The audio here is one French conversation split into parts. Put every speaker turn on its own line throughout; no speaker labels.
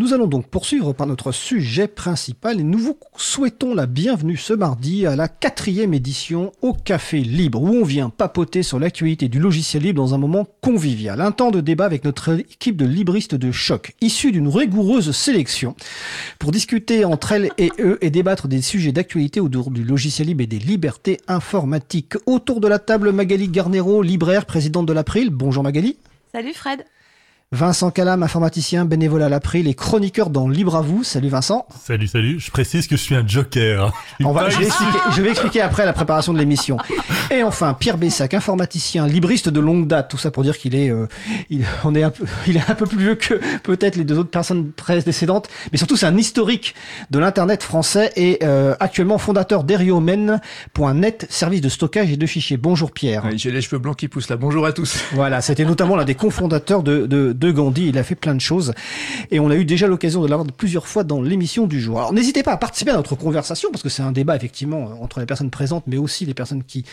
Nous allons donc poursuivre par notre sujet principal et nous vous souhaitons la bienvenue ce mardi à la quatrième édition au Café Libre où on vient papoter sur l'actualité du logiciel libre dans un moment convivial. Un temps de débat avec notre équipe de libristes de choc issue d'une rigoureuse sélection pour discuter entre elles et eux et débattre des sujets d'actualité autour du logiciel libre et des libertés informatiques. Autour de la table Magali Garnero, libraire, présidente de l'April. Bonjour Magali.
Salut Fred.
Vincent Calam, informaticien bénévole à l'April et chroniqueur dans Libre à vous. Salut Vincent.
Salut, salut. Je précise que je suis un joker.
On va, je, vais expliquer, je, vais expliquer, après la préparation de l'émission. Et enfin, Pierre Bessac, informaticien, libriste de longue date. Tout ça pour dire qu'il est, euh, il, on est un peu, il est un peu plus vieux que peut-être les deux autres personnes précédentes. Mais surtout, c'est un historique de l'Internet français et euh, actuellement fondateur d'Eriomen.net, service de stockage et de fichiers. Bonjour Pierre.
Oui, J'ai les cheveux blancs qui poussent là. Bonjour à tous.
Voilà, c'était notamment l'un des cofondateurs de, de de Gandhi. Il a fait plein de choses et on a eu déjà l'occasion de l'avoir plusieurs fois dans l'émission du jour. Alors n'hésitez pas à participer à notre conversation parce que c'est un débat effectivement entre les personnes présentes mais aussi les personnes qui,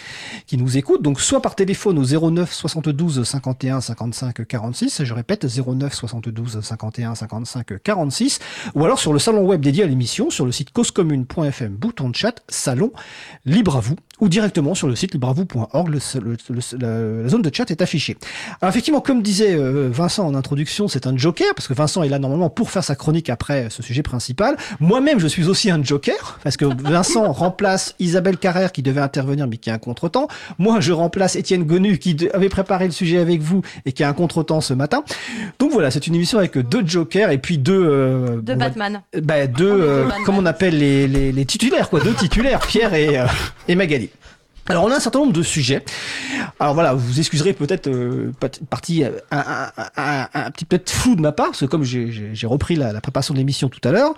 qui nous écoutent. Donc soit par téléphone au 09 72 51 55 46, je répète 09 72 51 55 46 ou alors sur le salon web dédié à l'émission sur le site causecommune.fm bouton de chat salon libre à vous ou directement sur le site libravou.org, la zone de chat est affichée. Alors effectivement, comme disait euh, Vincent en introduction, c'est un joker, parce que Vincent est là normalement pour faire sa chronique après ce sujet principal. Moi-même, je suis aussi un joker, parce que Vincent remplace Isabelle Carrère qui devait intervenir mais qui a un contretemps. Moi, je remplace Étienne Gonu qui avait préparé le sujet avec vous et qui a un contretemps ce matin. Donc voilà, c'est une émission avec deux jokers et puis deux...
Euh, deux Batman.
bah, deux, euh, comment on appelle les, les, les, titulaires, quoi, deux titulaires, Pierre et, euh, et Magali. Alors on a un certain nombre de sujets. Alors voilà, vous excuserez peut-être euh, partie un, un, petit peu flou de ma part, parce que comme j'ai repris la, préparation de l'émission tout à l'heure,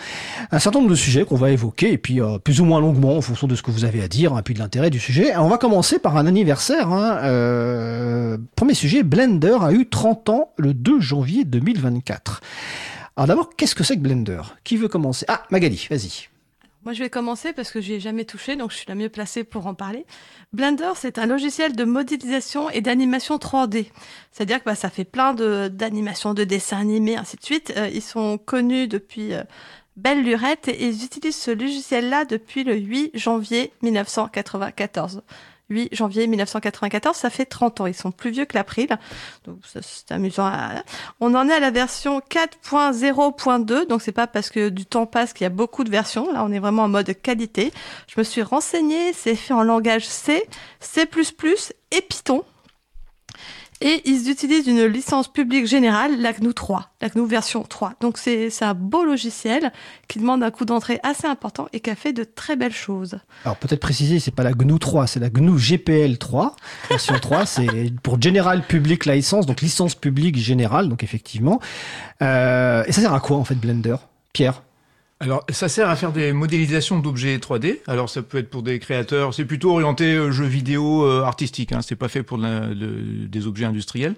un certain nombre de sujets qu'on va évoquer, et puis euh, plus ou moins longuement en fonction de ce que vous avez à dire, et puis de l'intérêt du sujet. on va commencer par un anniversaire. Hein, euh, premier sujet, Blender a eu 30 ans le 2 janvier 2024. Alors d'abord, qu'est-ce que c'est que Blender? Qui veut commencer? Ah, Magali, vas-y.
Moi, je vais commencer parce que je n'y ai jamais touché, donc je suis la mieux placée pour en parler. Blender, c'est un logiciel de modélisation et d'animation 3D. C'est-à-dire que bah, ça fait plein d'animations, de, dessins animés, ainsi de suite. Euh, ils sont connus depuis euh, belle lurette et ils utilisent ce logiciel-là depuis le 8 janvier 1994. 8 janvier 1994, ça fait 30 ans. Ils sont plus vieux que l'April. Donc c'est amusant. On en est à la version 4.0.2. Donc c'est pas parce que du temps passe qu'il y a beaucoup de versions. Là, on est vraiment en mode qualité. Je me suis renseignée. C'est fait en langage C, C++ et Python. Et ils utilisent une licence publique générale, la GNU 3, la GNU version 3. Donc c'est un beau logiciel qui demande un coût d'entrée assez important et qui a fait de très belles choses.
Alors peut-être préciser, c'est pas la GNU 3, c'est la GNU GPL 3. Version 3, c'est pour General Public License, donc licence publique générale, donc effectivement. Euh, et ça sert à quoi en fait Blender? Pierre?
Alors, ça sert à faire des modélisations d'objets 3D. Alors, ça peut être pour des créateurs. C'est plutôt orienté euh, jeux vidéo euh, artistique. Hein. C'est pas fait pour de, des objets industriels.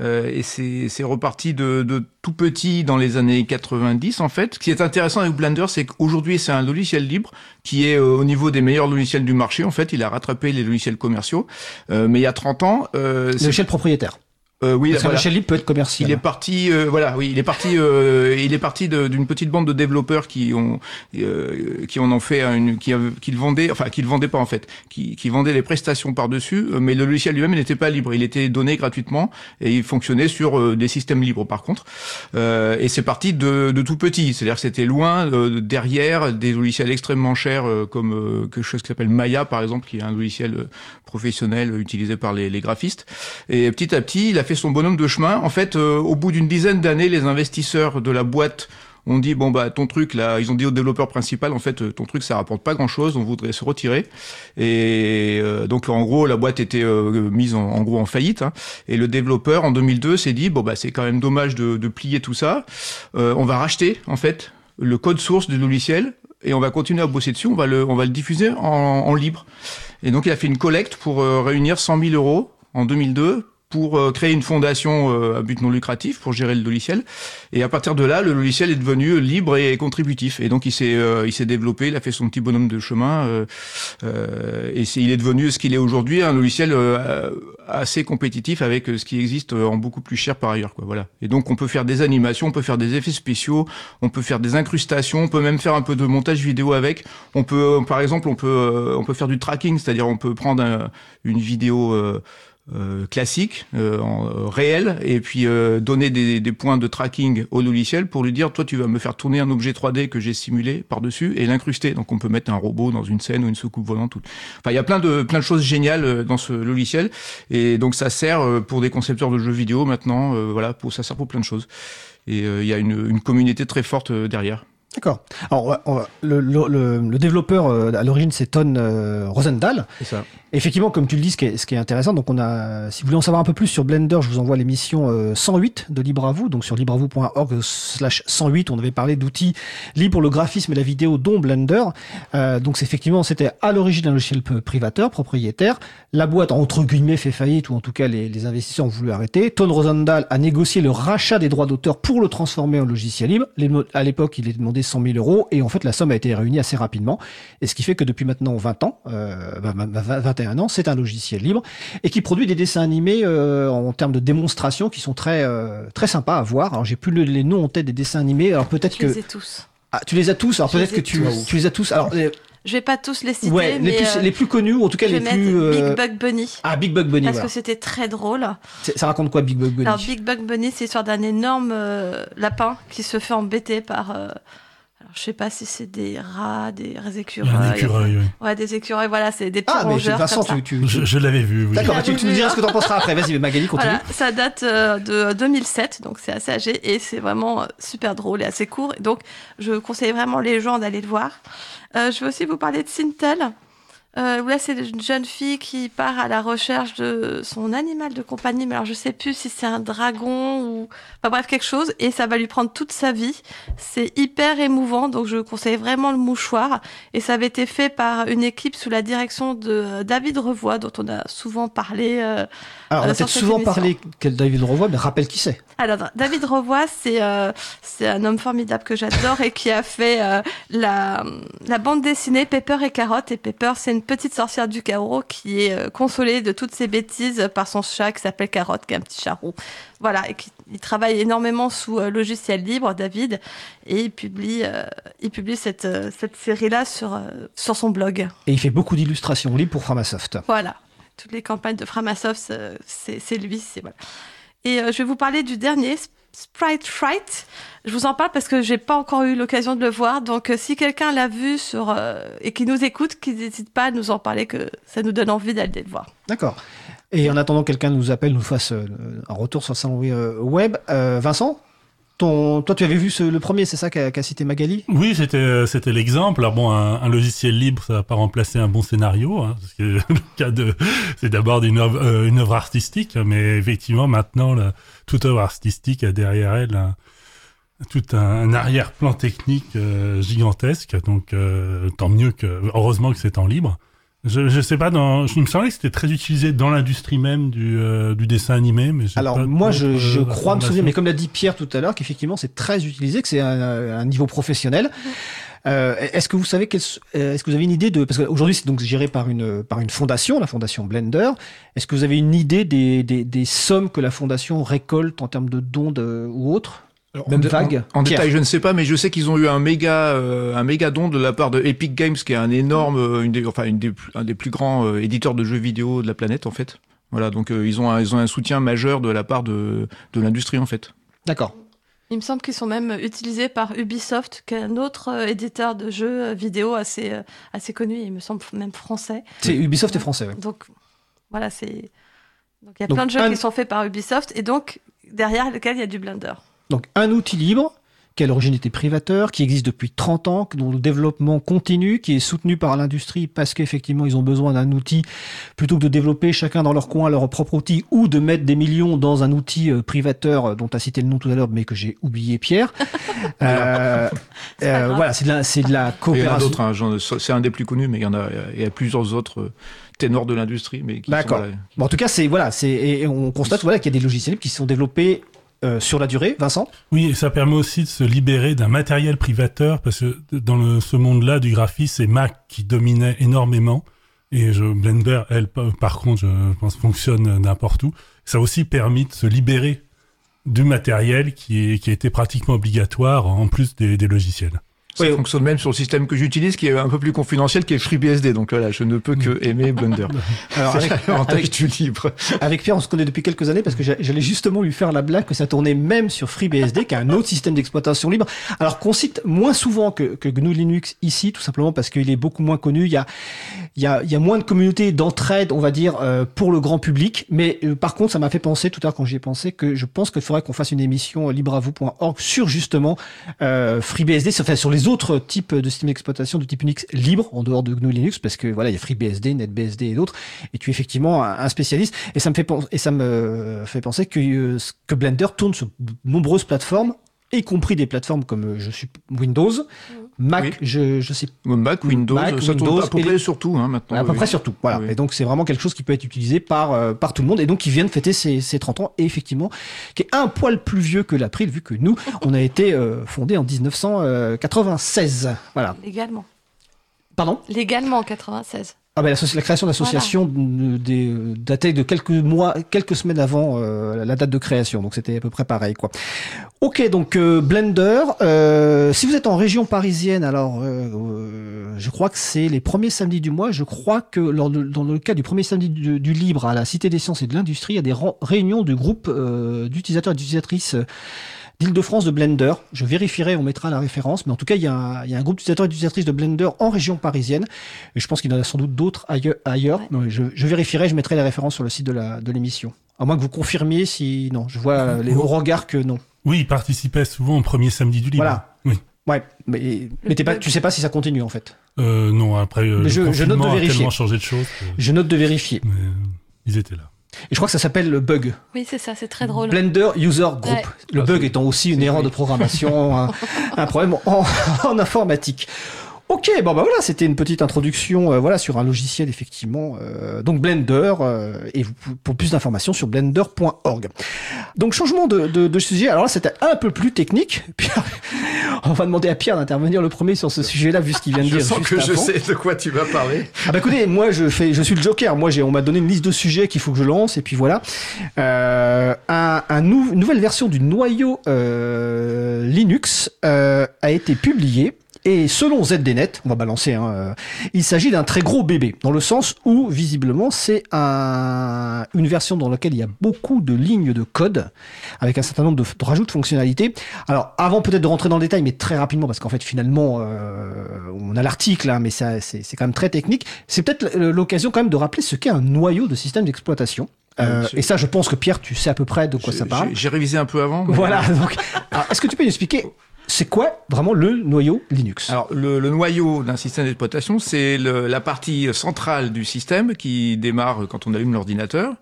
Euh, et c'est reparti de, de, tout petit dans les années 90 en fait. Ce qui est intéressant avec Blender, c'est qu'aujourd'hui c'est un logiciel libre qui est euh, au niveau des meilleurs logiciels du marché. En fait, il a rattrapé les logiciels commerciaux. Euh, mais il y a 30 ans,
euh, logiciel propriétaire.
Euh, oui,
Parce voilà. que libre peut être commercial.
Il est parti, euh, voilà, oui, il est parti, euh, il est parti d'une petite bande de développeurs qui ont, euh, qui en ont fait une, qui, qui le vendaient, enfin, qui le vendaient pas en fait, qui, qui vendaient les prestations par dessus, euh, mais le logiciel lui-même n'était pas libre, il était donné gratuitement et il fonctionnait sur euh, des systèmes libres par contre. et c'est parti de, de, tout petit, c'est-à-dire que c'était loin derrière des logiciels extrêmement chers comme quelque chose qui s'appelle Maya par exemple, qui est un logiciel professionnel utilisé par les, les graphistes. Et petit à petit, il a fait son bonhomme de chemin. En fait, euh, au bout d'une dizaine d'années, les investisseurs de la boîte ont dit bon bah ton truc là, ils ont dit au développeur principal en fait euh, ton truc ça rapporte pas grand chose, on voudrait se retirer. Et euh, donc en gros la boîte était mise en, en, gros en faillite. Hein. Et le développeur en 2002 s'est dit bon bah c'est quand même dommage de, de plier tout ça. on va racheter en fait le code source du logiciel et on va continuer à bosser dessus. On va le on va le diffuser en, en libre. Et donc il a fait une collecte pour réunir 100 000 euros en 2002 pour euh, créer une fondation euh, à but non lucratif pour gérer le logiciel. Et à partir de là, le logiciel est devenu libre et contributif. Et donc il s'est euh, il s'est développé, il a fait son petit bonhomme de chemin et c'est il est devenu ce qu'il est aujourd'hui, un logiciel assez compétitif avec ce qui existe en beaucoup plus cher par ailleurs. Quoi, voilà. Et donc on peut faire des animations, on peut faire des effets spéciaux, on peut faire des incrustations, on peut même faire un peu de montage vidéo avec. On peut, par exemple, on peut on peut faire du tracking, c'est-à-dire on peut prendre une vidéo euh, classique, euh, en, euh, réel, et puis donner des, des, points de tracking au logiciel pour lui dire, toi, tu vas me faire tourner un objet 3D que j'ai simulé par-dessus et l'incruster. Donc, on peut mettre un robot dans une scène ou une soucoupe volante. Enfin, il y a plein de plein de choses géniales dans ce logiciel, et donc ça sert pour des concepteurs de jeux vidéo maintenant. voilà, pour ça sert pour plein de choses. Et il y a une, une communauté très forte derrière.
D'accord. Alors, le, le, le, développeur à l'origine, c'est Ton Rosendahl.
C'est ça.
Effectivement, comme tu le dis, ce qui est, ce qui est intéressant, donc on a, si vous voulez en savoir un peu plus sur Blender, je vous envoie l'émission 108 euh, de Libre à vous, donc sur libreavou.org/slash 108, on avait parlé d'outils libres pour le graphisme et la vidéo, dont Blender. Euh, donc c'est effectivement, c'était à l'origine un logiciel privateur, propriétaire. La boîte entre guillemets fait faillite, ou en tout cas les, les investisseurs ont voulu arrêter. Ton Rosendahl a négocié le rachat des droits d'auteur pour le transformer en logiciel libre. À l'époque, il était demandé 100 000 euros, et en fait la somme a été réunie assez rapidement. Et ce qui fait que depuis maintenant 20 ans, euh, 20 un an, c'est un logiciel libre et qui produit des dessins animés euh, en termes de démonstration qui sont très euh, très sympas à voir. Alors j'ai plus les noms en tête des dessins animés. Alors peut-être que
je les tous.
Ah, tu les as tous. Alors peut-être que tu, tu les as tous. Alors
je vais pas tous les citer,
ouais,
mais
les, plus, les plus connus, ou en tout cas les plus.
Big Bug Bunny.
Ah, Big Bug Bunny.
Parce que c'était très drôle.
Ça raconte quoi, Big Bug Bunny?
Alors, Big Bug Bunny, c'est l'histoire d'un énorme lapin qui se fait embêter par je sais pas si c'est des rats, des écureuils.
Des écureuils, oui.
Ouais, des écureuils, voilà, c'est des petits
ah,
rongeurs.
Mais Vincent,
comme
tu,
Je, je l'avais vu, oui.
D'accord, tu, tu, nous diras ce que tu en penseras après. Vas-y, Magali, continue.
Voilà, ça date euh, de 2007, donc c'est assez âgé et c'est vraiment euh, super drôle et assez court. Donc, je conseille vraiment les gens d'aller le voir. Euh, je vais aussi vous parler de Sintel. Euh, là, c'est une jeune fille qui part à la recherche de son animal de compagnie, mais alors je sais plus si c'est un dragon ou, enfin bref, quelque chose, et ça va lui prendre toute sa vie. C'est hyper émouvant, donc je conseille vraiment le mouchoir. Et ça avait été fait par une équipe sous la direction de David Revoy, dont on a souvent parlé. Euh,
alors, on a peut-être souvent parlé que David Revoy, mais rappelle qui c'est.
Alors, David Revoy, c'est euh, un homme formidable que j'adore et qui a fait euh, la, la bande dessinée Pepper et Carotte. Et Pepper, c'est une petite sorcière du chaos qui est euh, consolée de toutes ses bêtises par son chat qui s'appelle Carotte, qui est un petit charou. Voilà, et qui il travaille énormément sous logiciel libre, David, et il publie, il publie cette, cette série-là sur, sur son blog.
Et il fait beaucoup d'illustrations libres pour Framasoft.
Voilà toutes les campagnes de Framasoft, c'est lui. Voilà. Et euh, je vais vous parler du dernier, Sprite Fright. Je vous en parle parce que j'ai pas encore eu l'occasion de le voir. Donc, euh, si quelqu'un l'a vu euh, et qui nous écoute, qu'il n'hésite pas à nous en parler, que ça nous donne envie d'aller le voir.
D'accord. Et en attendant, quelqu'un nous appelle, nous fasse un retour sur le salon web. Vincent, toi, tu avais vu le premier, c'est ça qu'a cité Magali?
Oui, c'était euh, l'exemple. Alors bon, un, logiciel libre, ça va pas remplacer un bon scénario. Hein, c'est d'abord une œuvre, euh, une œuvre artistique, mais effectivement, maintenant, toute œuvre artistique a derrière elle tout un, arrière-plan technique euh, gigantesque. Donc, tant mieux que, heureusement que c'est en libre. Je, je sais pas, dans, je me semblait que c'était très utilisé dans l'industrie même du, euh, du dessin animé. Mais
Alors moi, je, je crois me souvenir, mais comme l'a dit Pierre tout à l'heure, qu'effectivement c'est très utilisé, que c'est un, un, niveau professionnel. Euh, est-ce que vous savez euh, est-ce que vous avez une idée de parce qu'aujourd'hui c'est donc géré par une par une fondation, la fondation Blender. Est-ce que vous avez une idée des, des, des sommes que la fondation récolte en termes de dons de, ou autres?
Même en, vague. En, détail, je ne sais pas, mais je sais qu'ils ont eu un méga, euh, un méga don de la part de Epic Games, qui est un énorme, euh, une des, enfin une des, un des plus grands euh, éditeurs de jeux vidéo de la planète, en fait. Voilà, donc ils ont, un, ils ont un soutien majeur de la part de, de l'industrie, en fait.
D'accord.
Il me semble qu'ils sont même utilisés par Ubisoft, qui est un autre éditeur de jeux vidéo assez, assez connu, il me semble même français.
C'est Ubisoft est français, oui.
Donc voilà, c'est. Donc il y a plein de jeux qui sont faits par Ubisoft et donc derrière lequel il y a du Blender.
Donc un outil libre qui à l'origine était privateur, qui existe depuis 30 ans, dont le développement continue, qui est soutenu par l'industrie parce qu'effectivement ils ont besoin d'un outil plutôt que de développer chacun dans leur coin leur propre outil ou de mettre des millions dans un outil euh, privateur euh, dont tu as cité le nom tout à l'heure mais que j'ai oublié Pierre.
euh,
Euh, voilà, c'est de la, de la
Il y en a
coopération.
d'autres, hein, c'est un des plus connus, mais il y en a, il y a plusieurs autres euh, ténors de l'industrie. mais qui
D'accord.
sont.
Bon, en tout cas, c'est voilà, c'est on constate voilà qu'il y a des logiciels qui sont développés euh, sur la durée. Vincent?
Oui, et ça permet aussi de se libérer d'un matériel privateur, parce que dans ce monde-là du graphisme, c'est Mac qui dominait énormément. Et je, Blender, elle, pa- par contre, je pense, fonctionne n'importe où. Ça a aussi permis de se libérer du matériel qui, été pratiquement obligatoire en plus des logiciels.
Ça
Oui.
fonctionne même sur le système que j'utilise, qui est un peu plus confidentiel, qui est FreeBSD. Donc voilà, je ne peux que aimer Blender.
Alors avec, avec,
du libre.
avec Pierre, on se connaît depuis quelques années parce que j'a- j'allais justement lui faire la blague que ça tournait même sur FreeBSD, qui est un autre système d'exploitation libre. Alors qu'on cite moins souvent que, que GNU Linux ici, tout simplement parce qu'il est beaucoup moins connu. Il y a, il y a, il y a moins de communautés d'entraide, on va dire, euh, pour le grand public. Mais euh, par contre, ça m'a fait penser tout à l'heure quand j'y ai pensé que je pense qu'il faudrait qu'on fasse une émission euh, libreavou.org sur justement euh, FreeBSD, enfin, sur les autres types de systèmes d'exploitation de type Unix libre en dehors de GNU Linux, parce que voilà, il y a FreeBSD, NetBSD et d'autres, et tu es effectivement un, spécialiste. Et ça me fait penser, que euh, Blender tourne sur nombreuses plateformes, y compris des plateformes comme euh, je suis Windows, Mac,
Oui.
je je sais
Mac, Windows,
Mac,
ça tourne
Windows
à peu près hein, maintenant.
à peu
oui.
près sur tout. Voilà.
Oui.
Et donc c'est vraiment quelque chose qui peut être utilisé par euh, par tout le monde et donc qui vient de fêter ses, ses 30 ans et effectivement qui est un poil plus vieux que l'April vu que nous on a été euh, fondé en 1996. Voilà.
Légalement.
Pardon?
Légalement en 96.
Ah ben la, la création d'association euh, des euh, datait de quelques mois, quelques semaines avant euh, la date de création, donc c'était à peu près pareil quoi. Ok, donc euh, Blender. euh, si vous êtes en région parisienne, alors euh, euh, je crois que c'est les premiers samedis du mois. Je crois que lors de- dans le cas du premier samedi du, du libre à la Cité des Sciences et de l'Industrie, il y a des réunions du groupe euh, d'utilisateurs et d'utilisatrices. d'Île-de-France de Blender. Je vérifierai, on mettra la référence, mais en tout cas, il y a un, il y a un groupe d'utilisateurs et d'utilisatrices de Blender en région parisienne. Et je pense qu'il y en a sans doute d'autres ailleurs. ailleurs.
Ouais.
Non, je, je vérifierai, je mettrai les références sur le site de la de l'émission. À moins que vous confirmiez si non, je vois les hauts regards que non.
Oui, il participait souvent au premier samedi du libre.
Voilà.
Oui.
Ouais, mais, mais pas, tu sais pas si ça continue en fait.
Euh, non, après, euh, le
je- je note de
confinement a
vérifier.
tellement changé de choses. que-
Je note de vérifier.
mais, euh, ils étaient là.
Et je crois que ça s'appelle le bug.
Oui, c'est ça, c'est très drôle.
Blender User Group.
Ouais.
Le
Ah,
bug
c'est-
étant aussi une erreur de programmation, un, un problème en, en informatique. Ok, bon bah voilà, c'était une petite introduction, euh, voilà, sur un logiciel effectivement, euh, donc Blender, euh, et pour plus d'informations sur blender.org. Donc changement de, de, de sujet. Alors là, c'était un peu plus technique. Pierre, on va demander à Pierre d'intervenir le premier sur ce sujet-là, vu ce qu'il vient de
Je
dire.
sens
juste
que je
avant.
sais de quoi tu vas parler.
Ah bah écoutez, moi je fais, je suis le Joker. Moi j'ai, on m'a donné une liste de sujets qu'il faut que je lance et puis voilà. Euh, un, un nou- une nouvelle version du noyau euh, Linux euh, a été publiée. Et selon ZDNet, on va balancer, hein, euh, il s'agit d'un très gros bébé, dans le sens où, visiblement, c'est un, une version dans laquelle il y a beaucoup de lignes de code, avec un certain nombre de, de rajouts de fonctionnalités. Alors, avant peut-être de rentrer dans le détail, mais très rapidement, parce qu'en fait, finalement, euh, on a l'article, hein, mais ça, c'est c'est quand même très technique. C'est peut-être l'occasion quand même de rappeler ce qu'est un noyau de système d'exploitation. Euh,
Ah, c'est-
et ça, je pense que Pierre, tu sais à peu près de quoi ça parle.
j'ai- J'ai révisé un peu avant. mais-
Voilà. Donc, alors, est-ce que tu peux nous expliquer c'est quoi vraiment le noyau Linux?
Alors, le, noyau d'un système d'exploitation, c'est la partie centrale du système qui démarre quand on allume l'ordinateur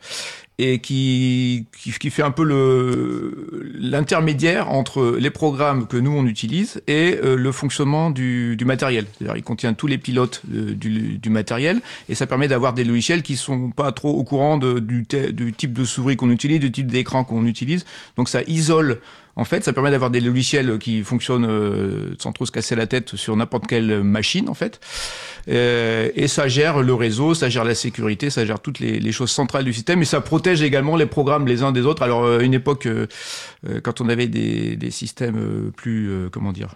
et qui, qui, fait un peu le l'intermédiaire entre les programmes que nous on utilise et euh, le fonctionnement du, du matériel. Il contient tous les pilotes euh, du, du matériel et ça permet d'avoir des logiciels qui sont pas trop au courant du, du type de souris qu'on utilise, du type d'écran qu'on utilise. Donc, ça isole en fait, ça permet d'avoir des logiciels qui fonctionnent euh, sans trop se casser la tête sur n'importe quelle machine, en fait. Euh, et ça gère le réseau, ça gère la sécurité, ça gère toutes les, choses centrales du système, et ça protège également les programmes les uns des autres. Alors, euh, à une époque, quand on avait des, systèmes plus, comment dire,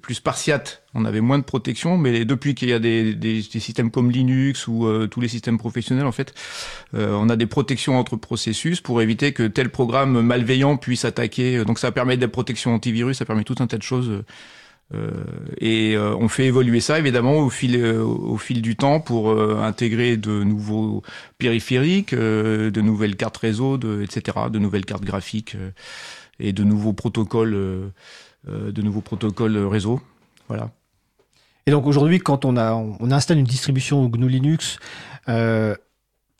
plus spartiates, on avait moins de protection, mais depuis qu'il y a des, des, des systèmes comme Linux ou euh, tous les systèmes professionnels, en fait, euh, on a des protections entre processus pour éviter que tel programme malveillant puisse attaquer. Donc ça permet des protections antivirus, ça permet tout un tas de choses. Euh, et euh, on fait évoluer ça évidemment au fil euh, au fil du temps pour euh, intégrer de nouveaux périphériques, euh, de nouvelles cartes réseau, de, etc., de nouvelles cartes graphiques euh, et de nouveaux protocoles, euh, euh, de nouveaux protocoles réseau. Voilà.
Et donc aujourd'hui, quand on, a, on installe une distribution GNU Linux, euh,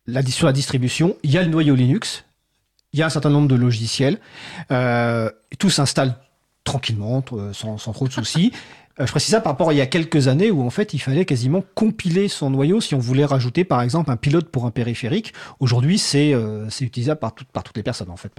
la, sur la distribution, il y a le noyau Linux, il y a un certain nombre de logiciels, euh, tout s'installe tranquillement, euh, sans, trop de soucis. Euh, je précise ça par rapport à il y a quelques années où en fait il fallait quasiment compiler son noyau si on voulait rajouter par exemple un pilote pour un périphérique. Aujourd'hui c'est euh, utilisable par, par toutes les personnes en fait.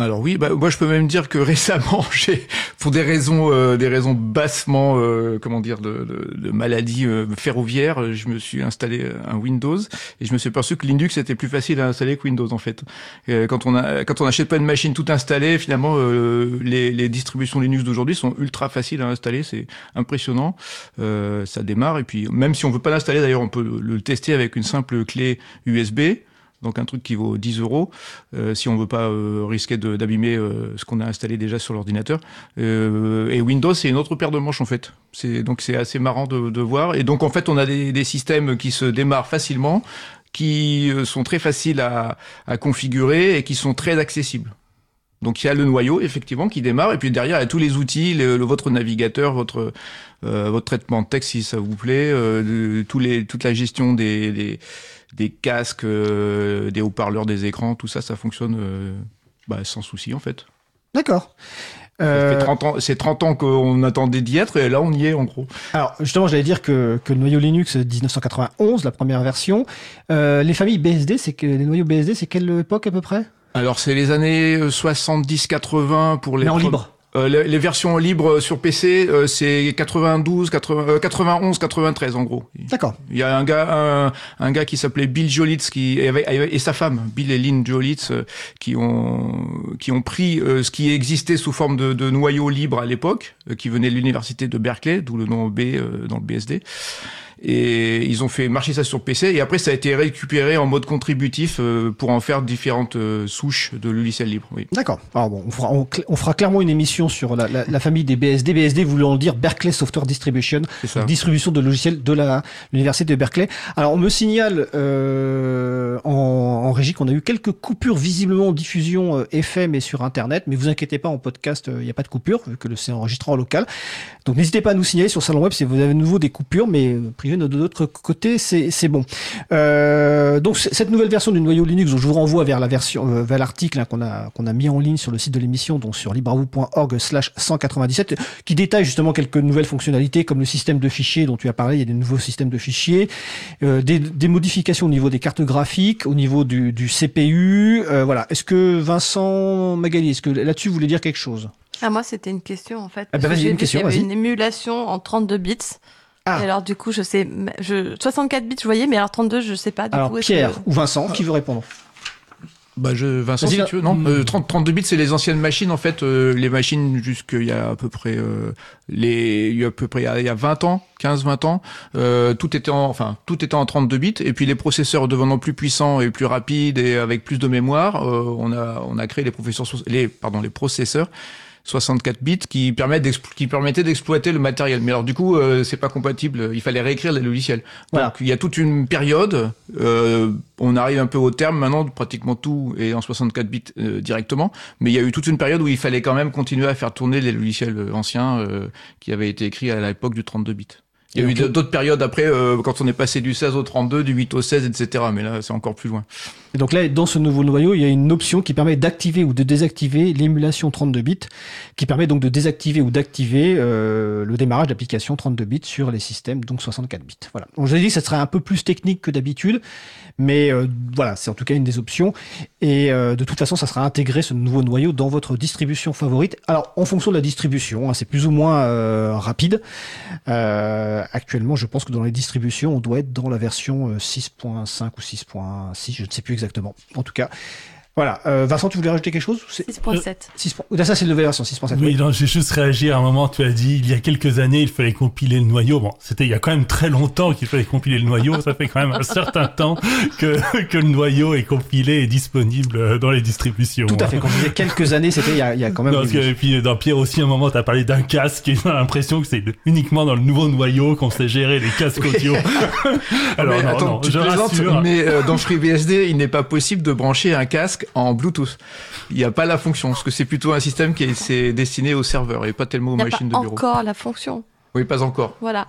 Alors oui, bah, moi je peux même dire que récemment, j'ai, pour des raisons, euh, des raisons bassement, euh, comment dire, de, de, de maladie euh, ferroviaire, je me suis installé un Windows et je me suis aperçu que Linux était plus facile à installer que Windows en fait. quand on a, quand on n'achète pas une machine tout installée, finalement, les, les, distributions Linux d'aujourd'hui sont ultra faciles à installer, c'est impressionnant. ça démarre et puis même si on veut pas l'installer, d'ailleurs, on peut le tester avec une simple clé USB donc un truc qui vaut 10 euros, euh, si on veut pas euh, risquer d'abîmer euh, ce qu'on a installé déjà sur l'ordinateur. et Windows, c'est une autre paire de manches en fait. Donc c'est assez marrant de, de, voir. Et donc en fait, on a des, des systèmes qui se démarrent facilement, qui sont très faciles à, à configurer et qui sont très accessibles. Donc il y a le noyau effectivement qui démarre et puis derrière il y a tous les outils, le, votre navigateur, votre euh, votre traitement de texte si ça vous plaît, euh, tous les toute la gestion des, des des casques, euh, des haut-parleurs, des écrans, tout ça, ça fonctionne euh, bah, sans souci en fait.
D'accord.
Euh... C'est 30 ans qu'on attendait d'y être et là on y est en gros.
Alors justement j'allais dire que, que le noyau Linux 1991, la première version, les familles BSD, c'est que les noyaux BSD, c'est quelle époque à peu près?
Alors c'est les années 70-80 pour les...
Mais en libre
euh, les, versions libres sur PC, euh, c'est 92, 80, 91, 93 en gros.
D'accord.
Il y a un gars, un, un gars qui s'appelait Bill Jolitz qui et, et, sa femme, Bill et Lynn Jolitz, euh, qui ont qui ont pris ce qui existait sous forme de, de noyau libre à l'époque, qui venait de l'université de Berkeley, d'où le nom B dans le BSD et ils ont fait marcher ça sur PC et après ça a été récupéré en mode contributif euh, pour en faire différentes euh, souches de logiciels libres. Oui.
D'accord. Alors bon, on fera, on, fera, clairement une émission sur la, la, la, famille des BSD. BSD voulant dire Berkeley Software Distribution, distribution de logiciels de l'université de Berkeley. Alors on me signale euh, en, en, régie qu'on a eu quelques coupures visiblement en diffusion euh, FM et sur Internet, mais vous inquiétez pas, en podcast il n'y a pas de coupure vu que c'est enregistré en local. Donc n'hésitez pas à nous signaler sur Salon Web si vous avez de nouveau des coupures, mais de l'autre côté, c'est bon. Euh, donc cette nouvelle version du noyau Linux, je vous renvoie vers la version, euh, vers l'article hein, qu'on a qu'on a mis en ligne sur le site de l'émission, donc sur libravou.org/slash 197, qui détaille justement quelques nouvelles fonctionnalités comme le système de fichiers dont tu as parlé. Il y a des nouveaux systèmes de fichiers, euh, des, des, modifications au niveau des cartes graphiques, au niveau du, du CPU. Voilà. Est-ce que Vincent Magali, est-ce que là-dessus vous voulez dire quelque chose?
Ah, moi, c'était une question en fait.
Ah bah, une question.
Il y une émulation en 32 bits. Ah. alors du coup, je sais, je 64 bits, je voyais, mais alors 32, je sais pas. Du
alors Pierre ou Vincent, qui veut répondre
bah je Vincent si tu veux non euh, 30 32 bits c'est les anciennes machines en fait euh, les machines jusqu'il y a à peu près euh, les il y a à peu près il y a 20 ans 15 20 ans euh, tout était en enfin tout était en 32 bits et puis les processeurs devenant plus puissants et plus rapides et avec plus de mémoire on a on a créé les professeurs les pardon les processeurs 64 bits qui permettent qui permettaient d'exploiter le matériel. Mais alors du coup, euh, c'est pas compatible. Il fallait réécrire les logiciels. Donc il y a toute une période. Euh, on arrive un peu au terme maintenant. Pratiquement tout est en 64 bits euh, directement. Mais il y a eu toute une période où il fallait quand même continuer à faire tourner les logiciels anciens qui avaient été écrits à l'époque du 32 bits. Il y a eu d'autres périodes après, quand on est passé du 16 au 32, du 8 au 16, etc. Mais là, c'est encore plus loin.
Et donc là, dans ce nouveau noyau, il y a une option qui permet d'activer ou de désactiver l'émulation 32 bits, qui permet donc de désactiver ou d'activer euh, le démarrage d'application 32 bits sur les systèmes donc 64 bits. Voilà. Donc je vous ai dit que ça serait un peu plus technique que d'habitude, mais euh, voilà, c'est en tout cas une des options. Et euh, de toute façon, ça sera intégré ce nouveau noyau dans votre distribution favorite. Alors en fonction de la distribution, hein, c'est plus ou moins euh, rapide. Euh, actuellement, je pense que dans les distributions, on doit être dans la version 6.5 ou 6.6, je ne sais plus exactement. En tout cas, voilà. Euh, Vincent, tu voulais rajouter quelque chose
6.7.
6. ça, c'est le nouvelle version 6.7.
Oui, non, j'ai juste réagi à un moment. Tu as dit, il y a quelques années, il fallait compiler le noyau. Bon, c'était il y a quand même très longtemps qu'il fallait compiler le noyau. Ça fait quand même un certain temps que, que le noyau est compilé et disponible dans les distributions.
Tout à fait. Quand je disais quelques années, c'était il, y a, il y a quand même.
Non, et puis, dans Pierre aussi, à un moment, tu as parlé d'un casque et j'ai l'impression que c'est uniquement dans le nouveau noyau qu'on sait gérer les casques audio.
Alors, mais, non, attends, non, tu je rassure. Mais euh, dans FreeBSD, il n'est pas possible de brancher un casque en Bluetooth. Il n'y a pas la fonction, parce que c'est plutôt un système qui est, destiné au serveur et pas tellement aux machines de bureau.
encore la fonction.
Oui, pas encore.
Voilà.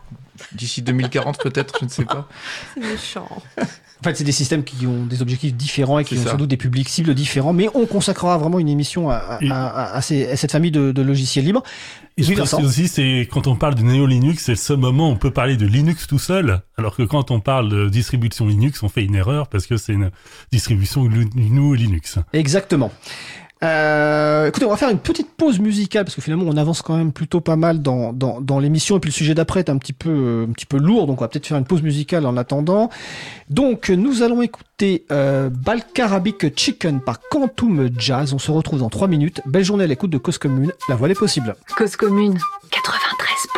D'ici 2040 peut-être, je ne sais pas.
C'est méchant.
En fait, c'est des systèmes qui ont des objectifs différents et qui ont
ça.
sans doute des publics cibles différents, mais on consacrera vraiment une émission à, à- à- à ces- à cette famille de, de logiciels libres.
Et je
Oui,
pense
Vincent.
aussi, c'est quand on parle de Neo Linux, c'est le seul moment où on peut parler de Linux tout seul, alors que quand on parle de distribution Linux, on fait une erreur parce que c'est une distribution GNU Linux.
Exactement. Euh, écoutez, on va faire une petite pause musicale parce que finalement on avance quand même plutôt pas mal dans, dans, dans l'émission et puis le sujet d'après est un petit peu euh, un petit peu lourd donc on va peut-être faire une pause musicale en attendant. Donc nous allons écouter euh, Balkarabic Chicken par Quantum Jazz. On se retrouve dans 3 minutes. Belle journée à l'écoute de Cause Commune. La voile est possible.
Cause commune 93.1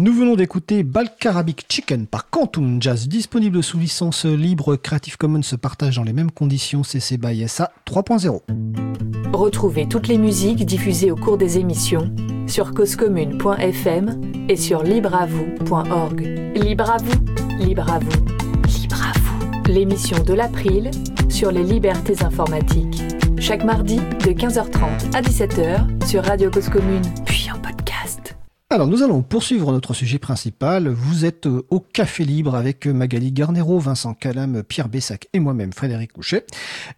Nous venons d'écouter Balkarabic Chicken par Quantum Jazz, disponible sous licence libre Creative Commons se partage dans les mêmes conditions CC by SA 3.0.
Retrouvez toutes les musiques diffusées au cours des émissions sur causecommune.fm et sur libreavoue.org. Libre à vous, libre à vous, libre à vous. L'émission de l'April sur les libertés informatiques. Chaque mardi de 15h30 à 17h sur Radio Cause Commune.
Alors nous allons poursuivre notre sujet principal. Vous êtes euh, au Café Libre avec euh, Magali Garnero, Vincent Calam, Pierre Bessac et moi-même Frédéric Couchet.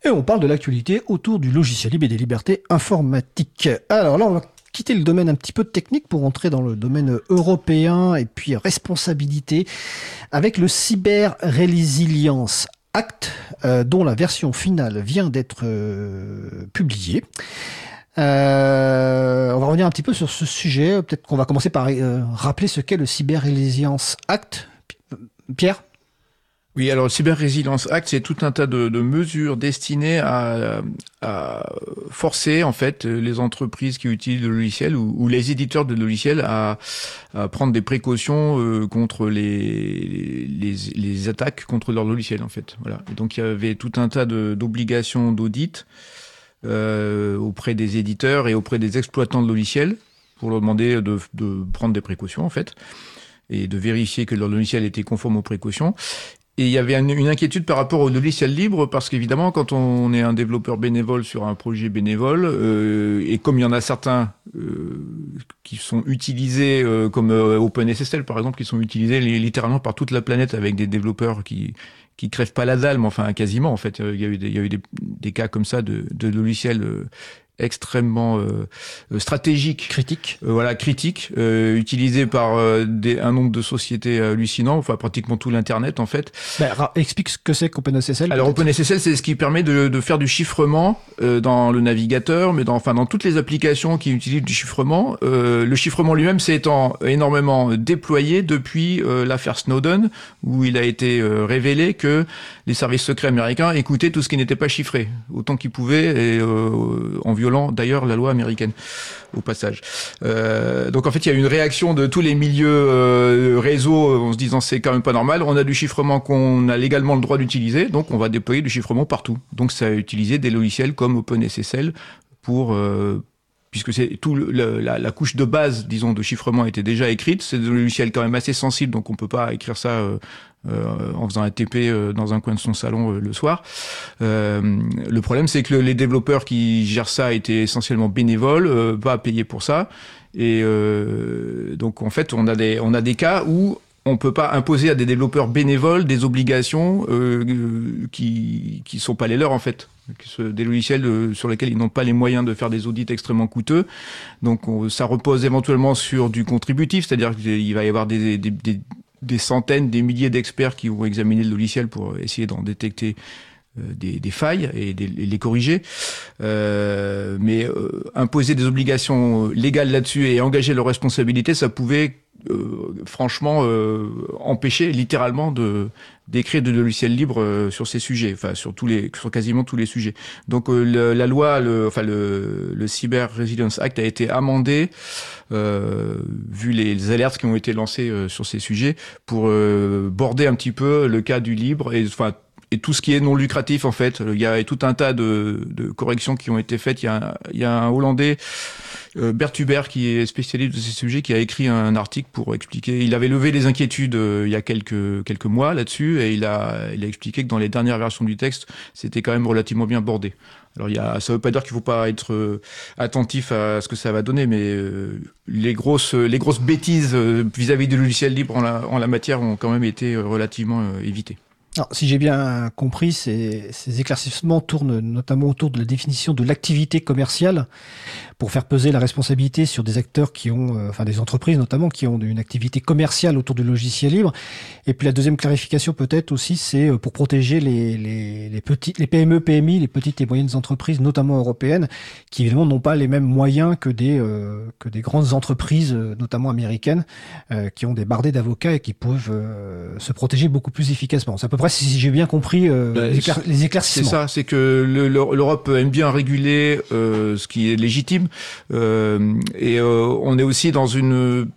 Et on parle de l'actualité autour du logiciel libre et des libertés informatiques. Alors là on va quitter le domaine un petit peu technique pour entrer dans le domaine européen et puis responsabilité avec le Cyber Resilience Act euh, dont la version finale vient d'être publiée. Euh, on va revenir un petit peu sur ce sujet. Peut-être qu'on va commencer par euh, rappeler ce qu'est le Cyber Resilience Act. Pierre?
Oui, alors le Cyber Resilience Act, c'est tout un tas de, mesures destinées à, forcer en fait les entreprises qui utilisent le logiciel ou, les éditeurs de logiciels à, prendre des précautions euh, contre les, les, attaques contre leur logiciel en fait. Voilà. Donc il y avait tout un tas d'obligations d'audit euh, auprès des éditeurs et auprès des exploitants de logiciels pour leur demander de, de prendre des précautions en fait. et de vérifier que leur logiciel était conforme aux précautions. Et il y avait une inquiétude par rapport au logiciel libre parce qu'évidemment, quand on est un développeur bénévole sur un projet bénévole, euh, et comme il y en a certains euh, qui sont utilisés euh, comme OpenSSL par exemple, qui sont utilisés littéralement par toute la planète avec des développeurs qui qui crèvent pas la dalle, mais enfin quasiment en fait. Il y a eu des, il y a eu des, cas comme ça de, de logiciels extrêmement euh, stratégique,
critique,
euh, voilà critique, euh, utilisé par euh, des, un nombre de sociétés hallucinants, enfin pratiquement tout l'internet en fait.
Bah, explique ce que c'est qu'OpenSSL.
Alors OpenSSL, c'est ce qui permet de, de faire du chiffrement dans le navigateur, mais dans enfin dans toutes les applications qui utilisent du chiffrement. le chiffrement lui-même s'étant énormément déployé depuis l'affaire Snowden, où il a été révélé que les services secrets américains écoutaient tout ce qui n'était pas chiffré, autant qu'ils pouvaient, et en violant d'ailleurs la loi américaine au passage. Euh, donc en fait, il y a une réaction de tous les milieux euh, réseaux en se disant c'est quand même pas normal. On a du chiffrement qu'on a légalement le droit d'utiliser, donc on va déployer du chiffrement partout. Donc ça a utilisé des logiciels comme OpenSSL pour euh, puisque c'est tout la, couche de base, disons, de chiffrement était déjà écrite. C'est des logiciels quand même assez sensibles, donc on peut pas écrire ça euh, euh, en faisant un TP euh, dans un coin de son salon euh, le soir. le problème, c'est que les développeurs qui gèrent ça étaient essentiellement bénévoles, pas payés pour ça. Et donc en fait, on a des on a des cas où on peut pas imposer à des développeurs bénévoles des obligations euh, qui qui sont pas les leurs en fait, des logiciels sur lesquels ils n'ont pas les moyens de faire des audits extrêmement coûteux. Donc ça repose éventuellement sur du contributif, c'est-à-dire qu'il va y avoir des, des, des, des centaines, des milliers d'experts qui vont examiner le logiciel pour essayer d'en détecter euh, des, failles et, les corriger. Euh, mais euh, imposer des obligations légales là-dessus et engager leurs responsabilités, ça pouvait euh, franchement euh, empêcher littéralement de d'écrire de logiciels libres sur ces sujets, enfin sur tous les sur quasiment tous les sujets. Donc la loi, le, enfin le, le Cyber Resilience Act a été amendé euh, vu les, alertes qui ont été lancées euh, sur ces sujets, pour euh, border un petit peu le cas du libre et enfin et tout ce qui est non lucratif en fait. Il y a tout un tas de, de corrections qui ont été faites. Il y a, il y a un Hollandais, euh, Bert Hubert, qui est spécialiste de ces sujets, qui a écrit un article pour expliquer. Il avait levé les inquiétudes il y a quelques quelques mois là-dessus et il a expliqué que dans les dernières versions du texte, c'était quand même relativement bien bordé. Alors il y a, ça veut pas dire qu'il faut pas être euh, attentif à ce que ça va donner, mais euh, les grosses les grosses bêtises euh, vis-à-vis du logiciel libre en la matière ont quand même été relativement évitées.
Alors, si j'ai bien compris, ces, ces, éclaircissements tournent notamment autour de la définition de l'activité commerciale pour faire peser la responsabilité sur des acteurs qui ont, euh, enfin des entreprises notamment, qui ont une activité commerciale autour du logiciel libre. Et puis la deuxième clarification peut-être aussi, c'est euh, pour protéger les, les, les, les PME, PMI, les petites et moyennes entreprises, notamment européennes, qui évidemment n'ont pas les mêmes moyens que des, euh, que des grandes entreprises, notamment américaines, qui ont des bardés d'avocats et qui peuvent se protéger beaucoup plus efficacement. Si j'ai bien compris euh, bah, les, éclaircissements.
C'est ça, c'est que l'Europe aime bien réguler euh, ce qui est légitime, euh, et on est aussi dans une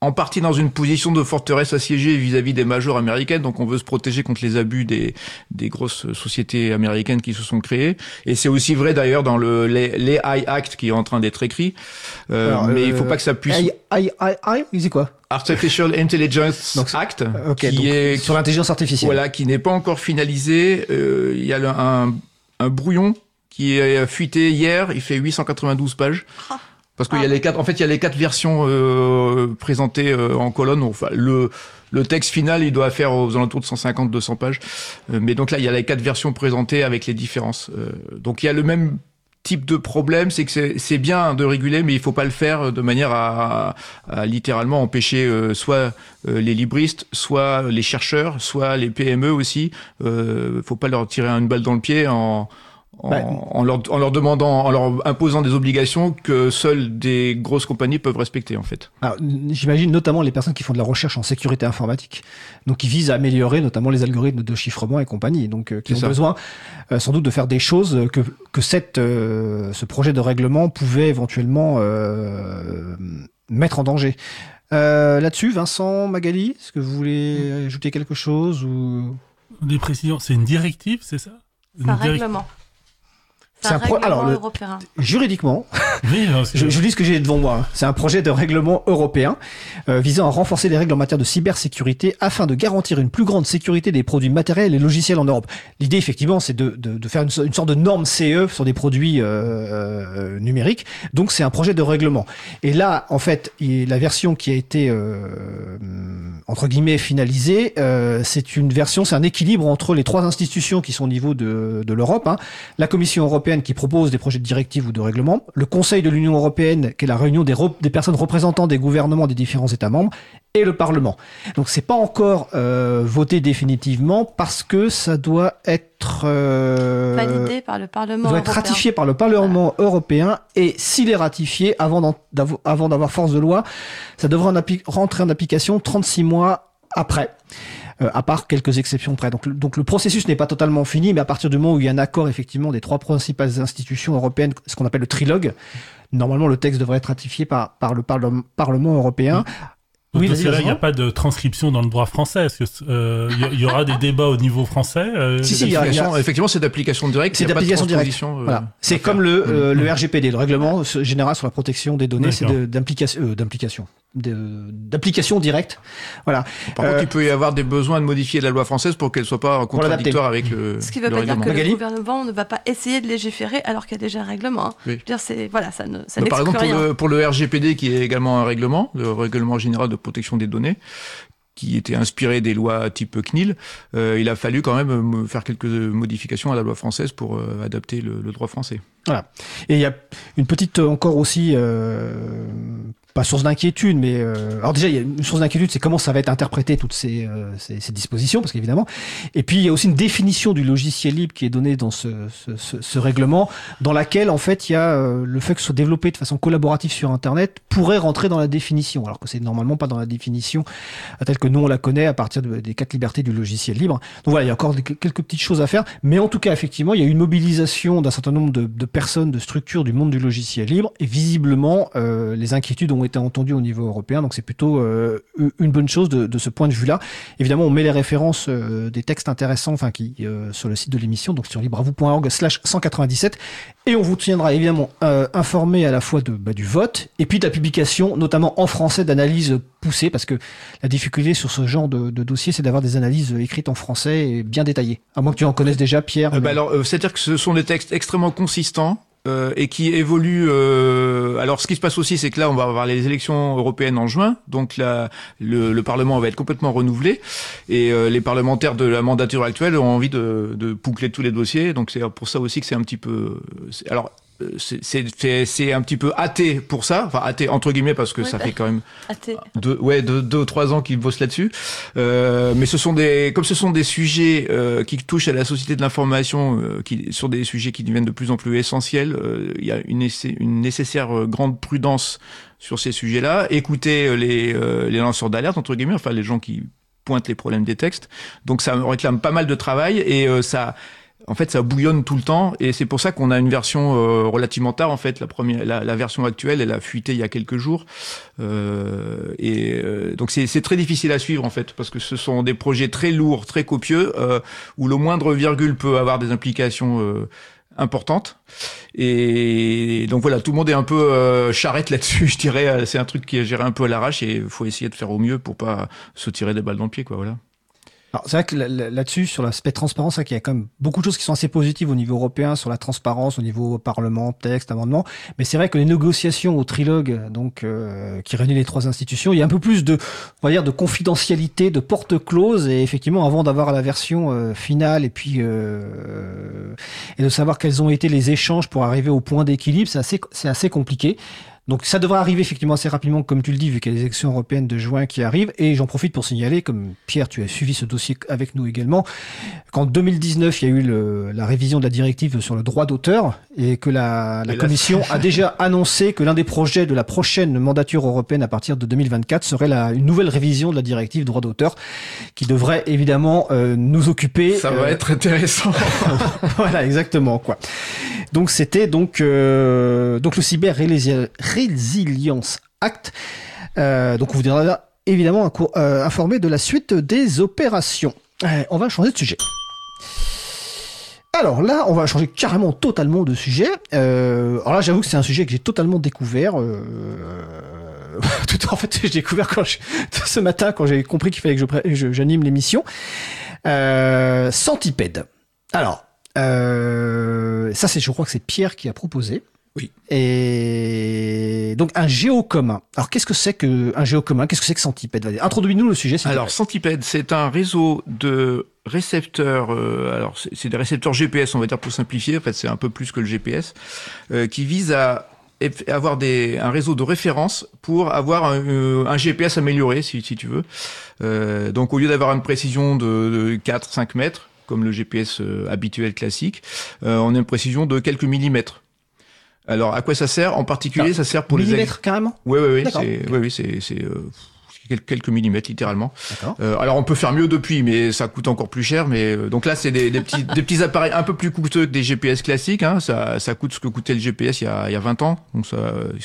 en partie dans une position de forteresse assiégée vis-à-vis des majors américaines, donc on veut se protéger contre les abus des, des grosses sociétés américaines qui se sont créées. Et c'est aussi vrai d'ailleurs dans le les, Act qui est en train d'être écrit, euh, mais il faut pas que ça puisse.
AI, AI, c'est quoi?
Artificial Intelligence Act,
qui est sur l'intelligence artificielle.
Voilà, qui n'est pas encore finalisé. Euh, il y a un, un brouillon qui est fuité hier. Il fait 892 pages. Parce qu'il y a ah. les quatre, en fait, il y a les quatre versions euh, présentées euh, en colonne. Enfin, le le texte final, il doit faire aux alentours de 150-200 pages. Euh, mais donc là, il y a les quatre versions présentées avec les différences. Euh, donc il y a le même type de problème, c'est que c'est bien de réguler, mais il faut pas le faire de manière à, à, littéralement empêcher soit les libristes, soit les chercheurs, soit les PME aussi. Euh, faut pas leur tirer une balle dans le pied en bah, en, leur, en, leur, demandant, en leur imposant des obligations que seules des grosses compagnies peuvent respecter en fait.
J'imagine notamment les personnes qui font de la recherche en sécurité informatique, donc qui visent à améliorer notamment les algorithmes de chiffrement et compagnie, donc euh, qui ont besoin euh, sans doute de faire des choses que, que cette, euh, ce projet de règlement pouvait éventuellement mettre en danger. Là-dessus, Vincent, Magali, est-ce que vous voulez ajouter quelque chose ou?
Des précisions C'est une directive, c'est ça?
Un règlement. C'est un,
pro- alors, le-
européen.
Juridiquement,
Oui, non, c'est-
je, je lis ce que j'ai devant moi. hein. C'est un projet de règlement européen euh, visant à renforcer les règles en matière de cybersécurité afin de garantir une plus grande sécurité des produits matériels et logiciels en Europe. L'idée, effectivement, c'est de, de, de faire une, so- une sorte de norme CE sur des produits euh, euh, numériques. Donc, c'est un projet de règlement. Et là, en fait, il- la version qui a été euh, entre guillemets finalisée, euh, c'est une version, c'est un équilibre entre les trois institutions qui sont au niveau de, de l'Europe. hein. La Commission européenne qui propose des projets de directives ou de règlements, le Conseil de l'Union européenne qui est la réunion des, rep- des personnes représentant des gouvernements des différents États membres, et le Parlement. Donc c'est pas encore euh, voté définitivement parce que ça doit être euh,
Validé par le Parlement
doit être
européen.
ratifié par le Parlement européen et s'il est ratifié avant d'avoir force de loi, ça devrait en rentrer en application 36 mois après. Euh, à part quelques exceptions près. Donc, le- donc le processus n'est pas totalement fini, mais à partir du moment où il y a un accord effectivement des trois principales institutions européennes, ce qu'on appelle le trilogue, normalement le texte devrait être ratifié par, par le Parlement, Parlement européen.
Donc,
Oui,
dans
vas-y,
ce cas-là, il n'y a pas de transcription dans le droit français. Est-ce que euh, il y, y aura des débats au niveau français euh,
Si, si, il y a-
D'application- Effectivement, c'est d'application directe.
C'est
y a
d'application directe.
euh,
Voilà. C'est comme le, euh, le RGPD, le règlement général sur la protection des données, c'est d'implication, euh, d'application directe. Voilà.
Par
Euh,
contre, il peut y avoir des besoins de modifier la loi française pour qu'elle soit pas contradictoire avec le,
Ce qui ne veut pas dire que
Magali
le gouvernement ne va pas essayer de légiférer alors qu'il y a déjà un règlement. hein.
Oui.
Je veux dire, c'est voilà, ça ne ça
Mais par exemple, pour le, pour le RGPD, qui est également un règlement, le règlement général de protection des données, qui était inspiré des lois type CNIL, euh, il a fallu quand même euh, faire quelques modifications à la loi française pour euh, adapter le, droit français.
Et il y a une petite euh, encore aussi, euh, pas source d'inquiétude, mais euh, alors déjà il y a une source d'inquiétude, c'est comment ça va être interprété toutes ces, euh, ces, ces dispositions, parce qu'évidemment. Et puis il y a aussi une définition du logiciel libre qui est donnée dans ce, ce, ce, ce règlement, dans laquelle en fait il y a euh, le fait que ce soit développé de façon collaborative sur Internet pourrait rentrer dans la définition, alors que c'est normalement pas dans la définition euh, telle que nous on la connaît à partir de- des quatre libertés du logiciel libre. Donc voilà, il y a encore quelques petites choses à faire, mais en tout cas effectivement il y a eu une mobilisation d'un certain nombre de, de personnes, de structures du monde du logiciel libre, et visiblement euh, les inquiétudes ont été entendues au niveau européen, donc c'est plutôt euh, une bonne chose de, de ce point de vue-là. Évidemment, on met les références euh, des textes intéressants, enfin qui euh, sur le site de l'émission, donc sur libravou.org/slash 197, et on vous tiendra évidemment informé à la fois de, bah, du vote et puis de la publication, notamment en français, d'analyses poussées, parce que la difficulté sur ce genre de, de dossier, c'est d'avoir des analyses écrites en français et bien détaillées. À moins que tu en connaisses déjà, Pierre. Mais-
bah alors, c'est-à-dire que ce sont des textes extrêmement consistants. Euh, et qui évoluent. euh, alors, ce qui se passe aussi, c'est que là, on va avoir les élections européennes en juin, donc là, le, le Parlement va être complètement renouvelé, et euh, les parlementaires de la mandature actuelle ont envie de, de boucler tous les dossiers. Donc, c'est pour ça aussi que c'est un petit peu. Alors, c'est- un petit peu hâté pour ça, enfin hâté entre guillemets parce que
Oui,
ça
bah.
fait quand même
Athée.
deux, ouais, deux, deux ou trois ans qu'ils bossent là-dessus. Euh, mais ce sont des, comme ce sont des sujets euh, qui touchent à la société de l'information, euh, qui sont des sujets qui deviennent de plus en plus essentiels. euh, Il y a une, une nécessaire euh, grande prudence sur ces sujets-là. Écouter euh, les, euh, les lanceurs d'alerte entre guillemets, enfin les gens qui pointent les problèmes des textes. Donc ça me réclame pas mal de travail et euh, ça. En fait, ça bouillonne tout le temps, et c'est pour ça qu'on a une version euh, relativement tard. En fait, la première, la, la version actuelle, elle a fuité il y a quelques jours. Euh, et euh, donc c'est très difficile à suivre en fait parce que ce sont des projets très lourds, très copieux euh, où le moindre virgule peut avoir des implications euh, importantes. Et donc voilà, tout le monde est un peu euh, charrette là-dessus, je dirais. C'est un truc qui est géré un peu à l'arrache et il faut essayer de faire au mieux pour pas se tirer des balles dans le pied, quoi. Voilà.
Alors, c'est vrai que là- là- là-dessus, sur l'aspect transparence, qu'il y a quand même beaucoup de choses qui sont assez positives au niveau européen sur la transparence, au niveau parlement, texte, amendement. Mais c'est vrai que les négociations au trilogue, donc euh, qui réunit les trois institutions, il y a un peu plus de, on va dire, de confidentialité, de porte close. Et effectivement, avant d'avoir la version euh, finale et puis euh, et de savoir quels ont été les échanges pour arriver au point d'équilibre, c'est assez, c'est assez compliqué. Donc ça devrait arriver effectivement assez rapidement, comme tu le dis, vu qu'il y a les élections européennes de juin qui arrivent. Et j'en profite pour signaler, comme Pierre, tu as suivi ce dossier avec nous également, qu'en 2019, il y a eu le- la révision de la directive sur le droit d'auteur et que la, la. Commission a déjà annoncé que l'un des projets de la prochaine mandature européenne à partir de 2024 serait la, une nouvelle révision de la directive droit d'auteur qui devrait évidemment euh, nous occuper.
Ça va
euh,
être intéressant.
voilà, exactement quoi. Donc c'était donc euh, donc le cyber Rési- résilience Act. Euh, donc on vous donnera évidemment euh, informé de la suite des opérations. Euh, on va changer de sujet. Alors là, on va changer carrément totalement de sujet. Euh, alors là, j'avoue que c'est un sujet que j'ai totalement découvert. Tout en fait, j'ai découvert ce matin quand j'ai compris qu'il fallait que j'anime l'émission. Centipède. Alors, ça c'est, je crois que c'est Pierre qui a proposé.
Oui.
Et donc un géocommun. Alors qu'est-ce que c'est que un géocommun Qu'est-ce que c'est que centipède? Introduis-nous le sujet.
Alors,
plaît.
Centipede, c'est un réseau de récepteurs. euh, alors, c'est des récepteurs GPS, on va dire pour simplifier. En fait, c'est un peu plus que le GPS, euh, qui vise à avoir des, un réseau de référence pour avoir un, euh, un GPS amélioré, si, si tu veux. Euh, donc, au lieu d'avoir une précision de, de 4-5 mètres, comme le GPS habituel classique, on a une précision de quelques millimètres. Alors, à quoi ça sert? En particulier,
Ah,
ça sert pour les...
millimètres carrément?
Oui, oui, oui,
D'accord.
c'est, oui, oui, c'est, c'est euh, quelques- millimètres littéralement.
D'accord.
Euh, alors on peut faire mieux depuis, mais ça coûte encore plus cher. Mais euh, donc là, c'est des, des petits, des petits appareils un peu plus coûteux que des GPS classiques. Hein. Ça, ça coûte ce que coûtait le GPS il y a, il y a 20 ans. Donc ça,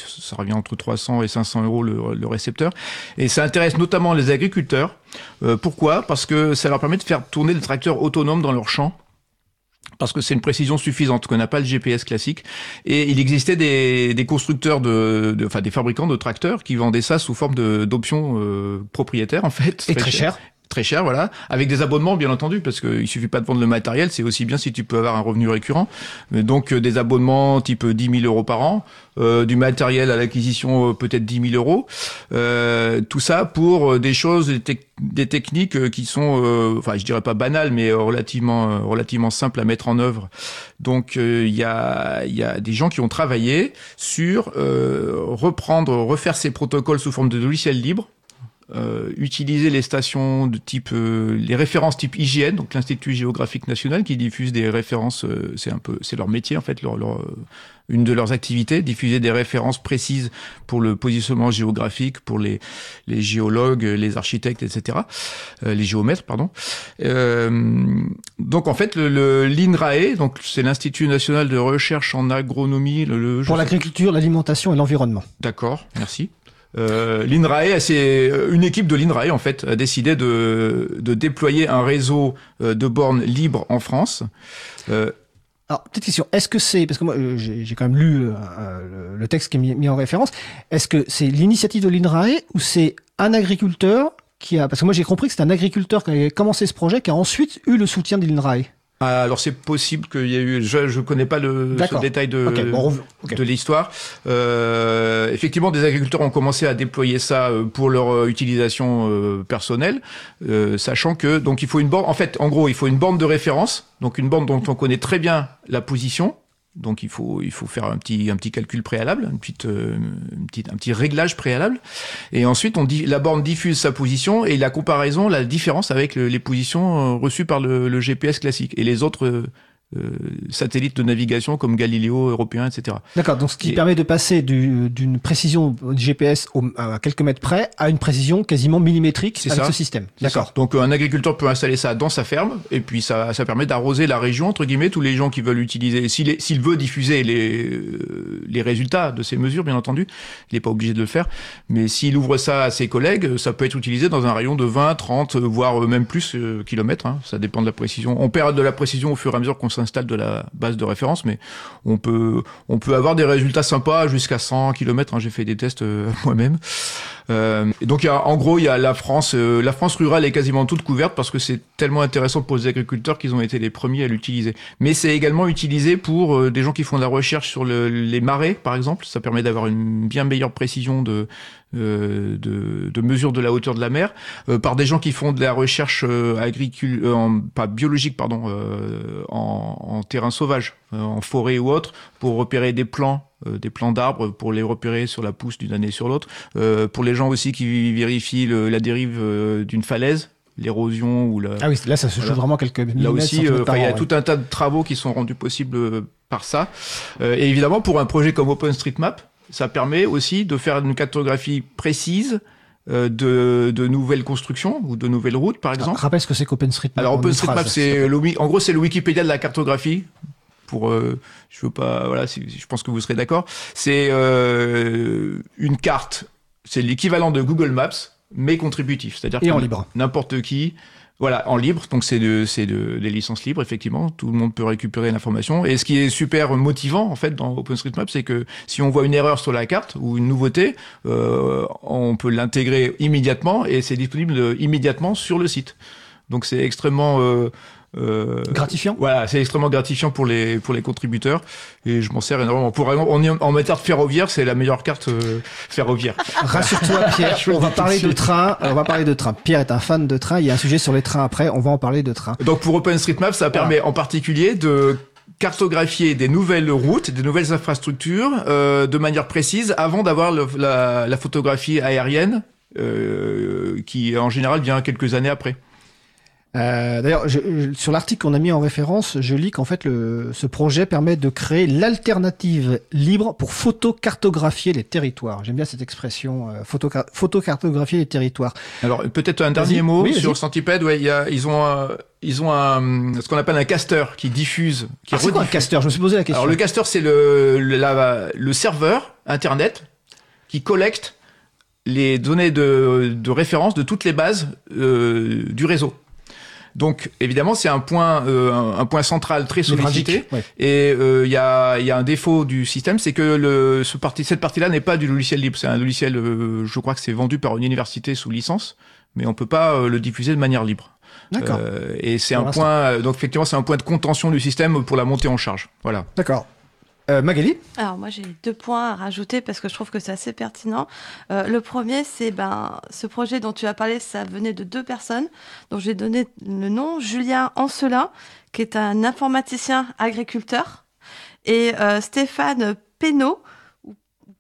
ça revient entre 300 et 500 euros le, le récepteur. Et ça intéresse notamment les agriculteurs. Euh, pourquoi? Parce que ça leur permet de faire tourner des tracteurs autonomes dans leur champ. Parce que c'est une précision suffisante qu'on n'a pas le GPS classique. Et il existait des, des constructeurs de, de- enfin des fabricants de tracteurs qui vendaient ça sous forme d'options euh, propriétaires en fait.
Et très cher.
Très cher, voilà, avec des abonnements bien entendu, parce qu'il suffit pas de vendre le matériel, c'est aussi bien si tu peux avoir un revenu récurrent. Euh, Donc euh, des abonnements type 10 000 euros par an, euh, du matériel à l'acquisition euh, peut-être 10 000 euros, euh, tout ça pour euh, des choses, des, des techniques euh, qui sont, euh, enfin je dirais pas banales, mais euh, relativement euh, relativement simples à mettre en œuvre. Donc euh, il y a il y a des gens qui ont travaillé sur euh, reprendre, refaire ces protocoles sous forme de logiciel libre euh, utiliser les stations de type euh, les références type IGN donc l'Institut géographique national qui diffuse des références euh, c'est un peu c'est leur métier en fait leur, leur, euh, une de leurs activités diffuser des références précises pour le positionnement géographique pour les les géologues les architectes etc euh, les géomètres pardon euh, donc en fait le, le l'INRAE donc c'est l'Institut national de recherche en agronomie le, le-
Pour l'agriculture, l'alimentation et l'environnement.
D'accord, merci. Euh, L'INRAE, c'est une équipe de l'INRAE en fait a décidé de, de déployer un réseau euh, de bornes libres en France. Euh,
Alors, petite question. Est-ce que c'est, parce que moi, euh, j'ai quand même lu euh, euh, le- texte qui est mis, mis en référence, est-ce que c'est l'initiative de l'INRAE ou c'est un agriculteur qui a, parce que moi j'ai compris que c'est un agriculteur qui a commencé ce projet qui a ensuite eu le soutien de l'INRAE?
Ah, alors c'est possible qu'il y ait eu, je je connais pas le ce détail de
bon,
de l'histoire. Euh, effectivement, des agriculteurs ont commencé à déployer ça euh, pour leur euh, utilisation euh, personnelle, euh, sachant que donc il faut une borne. En fait, en gros, il faut une borne de référence, donc une borne dont on connaît très bien la position. Donc il faut il faut faire un petit un petit calcul préalable, une petite, euh, un petit réglage préalable, et ensuite on dit la borne diffuse sa position et la comparaison, la différence avec le- les positions euh, reçues par le, le GPS classique. Et les autres euh, satellites de navigation comme Galileo européen, etc.
D'accord. Donc, ce qui
Et-
permet de passer du- d'une précision GPS au- à quelques mètres près à une précision quasiment millimétrique
C'est
avec
ça.
ce système. D'accord.
Donc euh, un agriculteur peut installer ça dans sa ferme et puis ça, ça permet d'arroser la région entre guillemets tous les gens qui veulent utiliser s'il veut diffuser les euh, les résultats de ces mesures bien entendu il n'est pas obligé de le faire mais s'il ouvre ça à ses collègues ça peut être utilisé dans un rayon de 20 30 voire euh, même plus euh, kilomètres hein. ça dépend de la précision on perd de la précision au fur et à mesure qu'on s'installe de la base de référence mais on peut on peut avoir des résultats sympas jusqu'à 100 km j'ai fait des tests euh, moi-même euh, donc y a, en gros, il y a la France. euh, la France rurale est quasiment toute couverte parce que c'est tellement intéressant pour les agriculteurs qu'ils ont été les premiers à l'utiliser. Mais c'est également utilisé pour euh, des gens qui font de la recherche sur le- les marais, par exemple. Ça permet d'avoir une bien meilleure précision de de, de mesure de la hauteur de la mer euh, par des gens qui font de la recherche euh, agricule, euh, en, pas biologique, pardon, euh, en, en terrain sauvage, euh, en forêt ou autre, pour repérer des plants, euh, des plants d'arbres, pour les repérer sur la pousse d'une année sur l'autre. Euh, pour les gens aussi qui vérifient le- la dérive euh, d'une falaise, l'érosion ou la,
Ah oui, là, ça se joue
Voilà.
vraiment quelques
Là aussi, euh, il y a
ouais.
tout un tas de travaux qui sont rendus possibles euh, par ça. Euh, et évidemment, pour un projet comme OpenStreetMap, ça permet aussi de faire une cartographie précise euh, de, de nouvelles constructions ou de nouvelles routes, par exemple.
Rappelle ce que c'est qu'OpenStreetMap.
Alors OpenStreetMap, c'est le, wi- en gros, c'est le Wikipédia de la cartographie. Pour, euh, je veux pas, voilà, je pense que vous serez d'accord. C'est euh, une carte, c'est l'équivalent de Google Maps, mais contributif. C'est-à-dire
Et
que
en libre.
n'importe qui Voilà, en libre, donc c'est de, de, des licences libres, effectivement, tout le monde peut récupérer l'information. Et ce qui est super motivant, en fait, dans OpenStreetMap, c'est que si on voit une erreur sur la carte ou une nouveauté, euh, on peut l'intégrer immédiatement et c'est disponible immédiatement sur le site. Donc c'est extrêmement euh, euh,
Gratifiant.
Voilà, c'est extrêmement gratifiant pour les pour les contributeurs et je m'en sers énormément. Pour on est en matière de ferroviaire, c'est la meilleure carte euh, ferroviaire.
Rassure-toi, Pierre. on va parler de train. On va parler de train. Pierre est un fan de train. Il y a un sujet sur les trains après. On va en parler de train.
Donc pour OpenStreetMap, ça permet en particulier de cartographier des nouvelles routes, des nouvelles infrastructures euh, de manière précise avant d'avoir la, la photographie aérienne euh, qui en général vient quelques années après.
Euh, D'ailleurs, sur l'article qu'on a mis en référence, je lis qu'en fait, le, ce projet permet de créer l'alternative libre pour photocartographier les territoires. J'aime bien cette expression, euh, photocar- photocartographier les territoires.
Alors peut-être un dernier mot
Oui,
sur Centipede. Ouais, y a, ils ont un, ils ont un, ce qu'on appelle un caster qui diffuse, qui
Ah, c'est quoi un caster? Je me suis posé la question.
Alors le caster, c'est le, le, la- le serveur internet qui collecte les données de, de référence de toutes les bases euh, du réseau. Donc évidemment, c'est un point, euh, un, un point central très sollicité.
Ouais.
Et euh, il y, a, il y a un défaut du système, c'est que le, ce parti, cette partie-là n'est pas du logiciel libre. C'est un logiciel, euh, je crois que c'est vendu par une université sous licence, mais on peut pas euh, le diffuser de manière libre.
D'accord.
Euh, et c'est un point, euh, donc effectivement, c'est un point de contention du système pour la montée en charge. Voilà.
D'accord. Euh, Magali
Alors moi j'ai deux points à rajouter parce que je trouve que c'est assez pertinent. Euh, le premier c'est ben ce projet dont tu as parlé, ça venait de deux personnes. Donc j'ai donné le nom Julien Ancelin qui est un informaticien agriculteur et euh, Stéphane Pénaud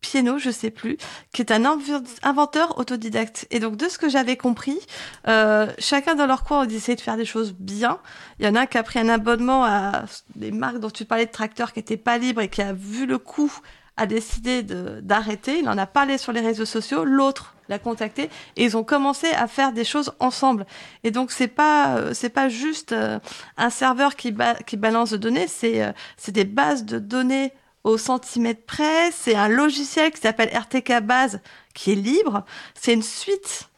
ou Pieno, je sais plus, qui est un inv- inventeur autodidacte. Et donc de ce que j'avais compris, euh, chacun dans leur coin on essayait de faire des choses bien. Il y en a un qui a pris un abonnement à des marques dont tu parlais de tracteurs qui n'étaient pas libres et qui a vu le coup a décidé d'arrêter. Il en a parlé sur les réseaux sociaux. L'autre l'a contacté et ils ont commencé à faire des choses ensemble. Et donc c'est pas euh, c'est pas juste euh, un serveur qui balance de données, c'est euh, c'est des bases de données au centimètre près. C'est un logiciel qui s'appelle RTK Base qui est libre. C'est une suite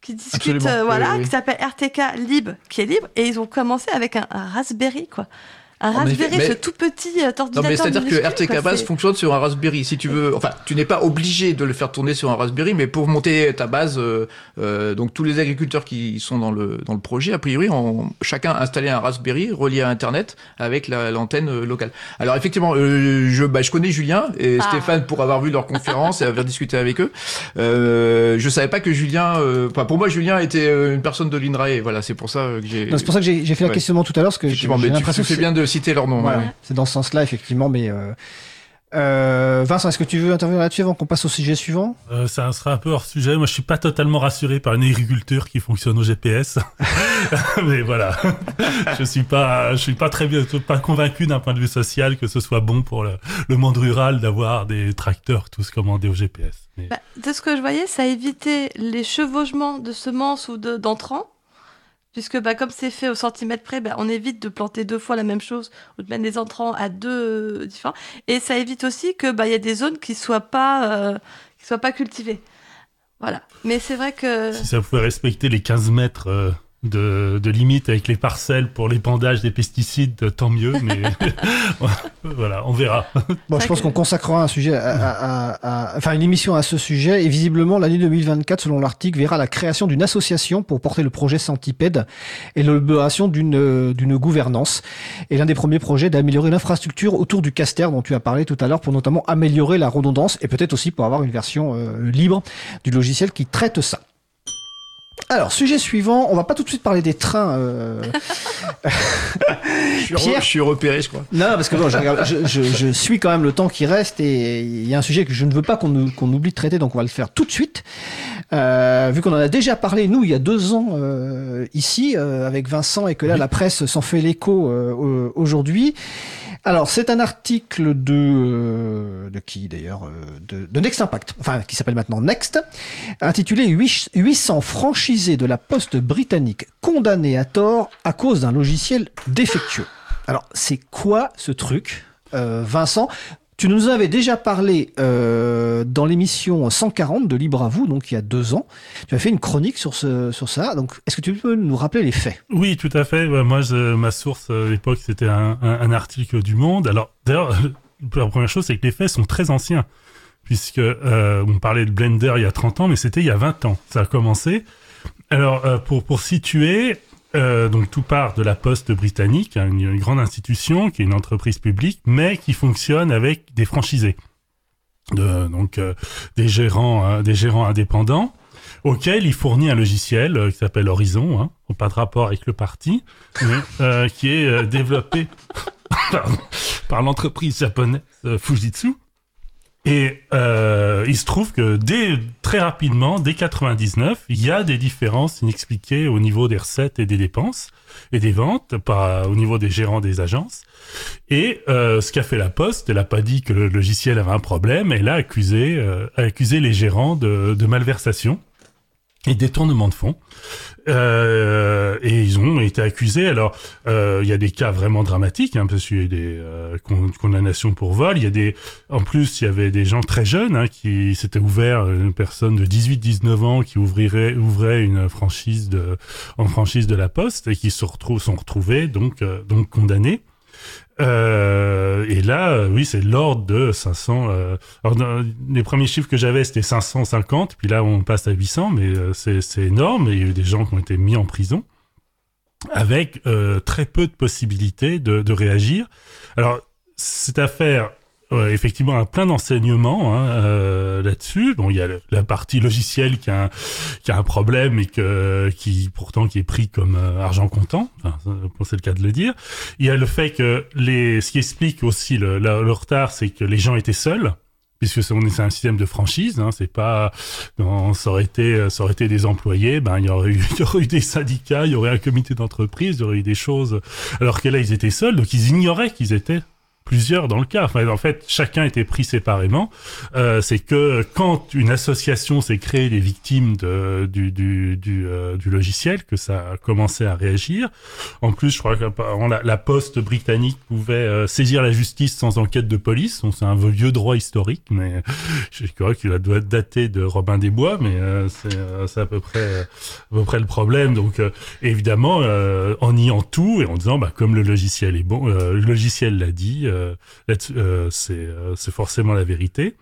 qui discute, euh, voilà,
oui, oui.
qui s'appelle RTK Lib, qui est libre, et ils ont commencé avec un, un Raspberry, quoi. Un Raspberry,
mais-
ce tout petit euh,
Non,
ordinateur.
mais c'est-à-dire que RTK base fonctionne sur un Raspberry. Si tu veux, enfin, tu n'es pas obligé de le faire tourner sur un Raspberry, mais pour monter ta base, euh, euh, donc tous les agriculteurs qui sont dans le dans le projet, a priori, ont chacun installé un Raspberry relié à Internet avec la- l'antenne euh, locale. Alors effectivement, euh, je bah, je connais Julien et
Ah.
Stéphane pour avoir vu leur conférence et avoir discuté avec eux. Euh, je savais pas que Julien, euh, enfin pour moi Julien était une personne de l'INRAE. Voilà, c'est pour ça que j'ai.
Non, C'est pour ça que j'ai j'ai fait la
Ouais.
questionnement tout à l'heure, parce que j'ai l'impression que
fais
c'est-
bien de citer leur nom.
Voilà,
ouais.
c'est dans ce sens-là, effectivement. Mais euh, euh, Vincent, est-ce que tu veux intervenir là-dessus avant qu'on passe au sujet suivant?
Euh, ça sera un peu hors sujet. Moi, je suis pas totalement rassuré par une agriculture qui fonctionne au GPS. Mais voilà, je suis pas, je suis pas très bien, pas convaincu d'un point de vue social que ce soit bon pour le, le monde rural d'avoir des tracteurs tous commandés au GPS. Mais
Bah, de ce que je voyais, ça évitait les chevauchements de semences ou de- d'entrants. Puisque bah, comme c'est fait au centimètre près, bah, on évite de planter deux fois la même chose ou de mettre des entrants à deux euh, différents. Et ça évite aussi que bah, y a des zones qui soient pas euh, qui soient pas cultivées. Voilà. Mais c'est vrai que
si ça pouvait respecter les 15 mètres euh, de, de limite avec les parcelles pour l'épandage des pesticides, tant mieux. Mais voilà, on verra.
Bon, je pense qu'on consacrera un sujet, à, à- à- à- enfin une émission à ce sujet. Et visiblement, l'année 2024, selon l'article, verra la création d'une association pour porter le projet Centipède et l'élaboration d'une euh, d'une gouvernance. Et l'un des premiers projets d'améliorer l'infrastructure autour du caster dont tu as parlé tout à l'heure, pour notamment améliorer la redondance et peut-être aussi pour avoir une version euh, libre du logiciel qui traite ça. Alors, sujet suivant, on va pas tout de suite parler des trains. euh,
Je suis, re-
Pierre
je suis repéré, je crois.
Non, parce que bon, je, regarde- je, je- je suis quand même le temps qui reste et il y a un sujet que je ne veux pas qu'on nous- qu'on oublie de traiter, donc on va le faire tout de suite. Euh, vu qu'on en a déjà parlé, nous, il y a deux ans euh, ici, euh, avec Vincent, et que là, la presse s'en fait l'écho euh, au- aujourd'hui. Alors, c'est un article de euh, de qui d'ailleurs euh, de, de Next Impact, enfin qui s'appelle maintenant Next, intitulé 8 800 franchisés de la Poste britannique condamnés à tort à cause d'un logiciel défectueux. Alors, c'est quoi ce truc, euh, Vincent tu nous avais déjà parlé euh, dans l'émission 140 de Libre à vous, donc il y a deux ans. Tu as fait une chronique sur, ce, sur ça. Donc, est-ce que tu peux nous rappeler les faits?
Oui, tout à fait. Moi, ma source à l'époque, c'était un, article du Monde. Alors, d'ailleurs, la première chose, c'est que les faits sont très anciens. Puisque euh, on parlait de Blender il y a 30 ans, mais c'était il y a 20 ans. Ça a commencé. Alors, euh, pour, pour situer, euh, donc tout part de la Poste britannique, hein, une, grande institution qui est une entreprise publique, mais qui fonctionne avec des franchisés, de, donc euh, des gérants, euh, des gérants indépendants, auxquels il fournit un logiciel euh, qui s'appelle Horizon, hein, pas de rapport avec le parti, mais euh, qui est euh, développé pardon, par l'entreprise japonaise Fujitsu. Et euh, il se trouve que dès très rapidement, dès 99, il y a des différences inexpliquées au niveau des recettes et des dépenses et des ventes, pas au niveau des gérants des agences. Et euh, ce qu'a fait la Poste, elle a pas dit que le logiciel avait un problème, elle a accusé, euh, a accusé les gérants de, de malversation et détournement de fonds. Euh, et ils ont été accusés. Alors, euh, il y a des cas vraiment dramatiques, hein, parce qu'il y a des euh, con- condamnations pour vol. Il y a des, en plus, il y avait des gens très jeunes hein, qui s'étaient ouverts, une personne de 18-19 ans qui ouvrirait, ouvrait une franchise de, en franchise de la Poste et qui se retrouvent, sont retrouvés donc, euh, donc condamnés. Euh, et là, euh, oui, c'est l'ordre de 500. Euh, alors, les premiers chiffres que j'avais, c'était 550, puis là, on passe à 800, mais c'est énorme. Et il y a eu des gens qui ont été mis en prison avec très peu de possibilités de réagir. Alors, cette affaire, euh, effectivement, a plein d'enseignements hein, euh, là-dessus. Bon, il y a la partie logicielle qui a un, qui a un problème et que qui pourtant qui est pris comme euh, argent comptant. Enfin, c'est le cas de le dire. Il y a le fait que les, ce qui explique aussi le, le retard, c'est que les gens étaient seuls. Puisque c'est un système de franchise, hein, c'est pas, non, ça aurait été, ça aurait été des employés, ben il y aurait eu, il y aurait eu des syndicats, il y aurait un comité d'entreprise, il y aurait eu des choses. Alors que là ils étaient seuls, donc ils ignoraient qu'ils étaient plusieurs dans le cas. En fait, chacun était pris séparément. Euh, c'est que quand une association s'est créée des victimes de, du, du, du, euh, du logiciel, que ça a commencé à réagir. En plus, je crois que la, poste britannique pouvait euh, saisir la justice sans enquête de police. C'est un vieux droit historique, mais je crois qu'il doit dater de Robin des Bois, mais euh, c'est à peu près à peu près le problème. Donc, évidemment, en niant tout et en disant, bah, comme le logiciel est bon, le logiciel l'a dit, c'est euh, c'est forcément la vérité.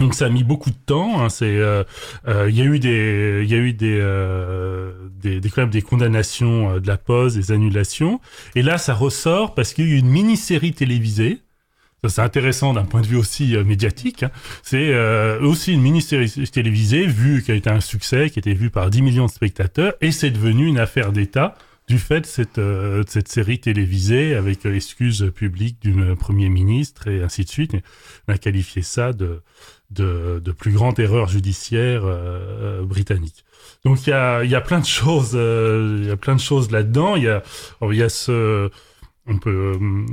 Donc ça a mis beaucoup de temps. hein, euh, euh, il y a eu des, euh, condamnations euh, de la pause, des annulations. Et là, ça ressort parce qu'il y a eu une mini-série télévisée. C'est intéressant d'un point de vue aussi euh, médiatique. hein. C'est euh, aussi une mini-série télévisée vue qui a été un succès, qui a été vue par 10 millions de spectateurs, et c'est devenu une affaire d'État du fait de cette, euh, cette série télévisée avec euh, excuse publique du euh, Premier ministre et ainsi de suite. On a qualifié ça de, de, de plus grande erreur judiciaire euh, euh, britannique. Donc il y a, y a plein de choses, euh, il y a plein de choses là-dedans. Il y a, alors, y a ce, on peut, euh,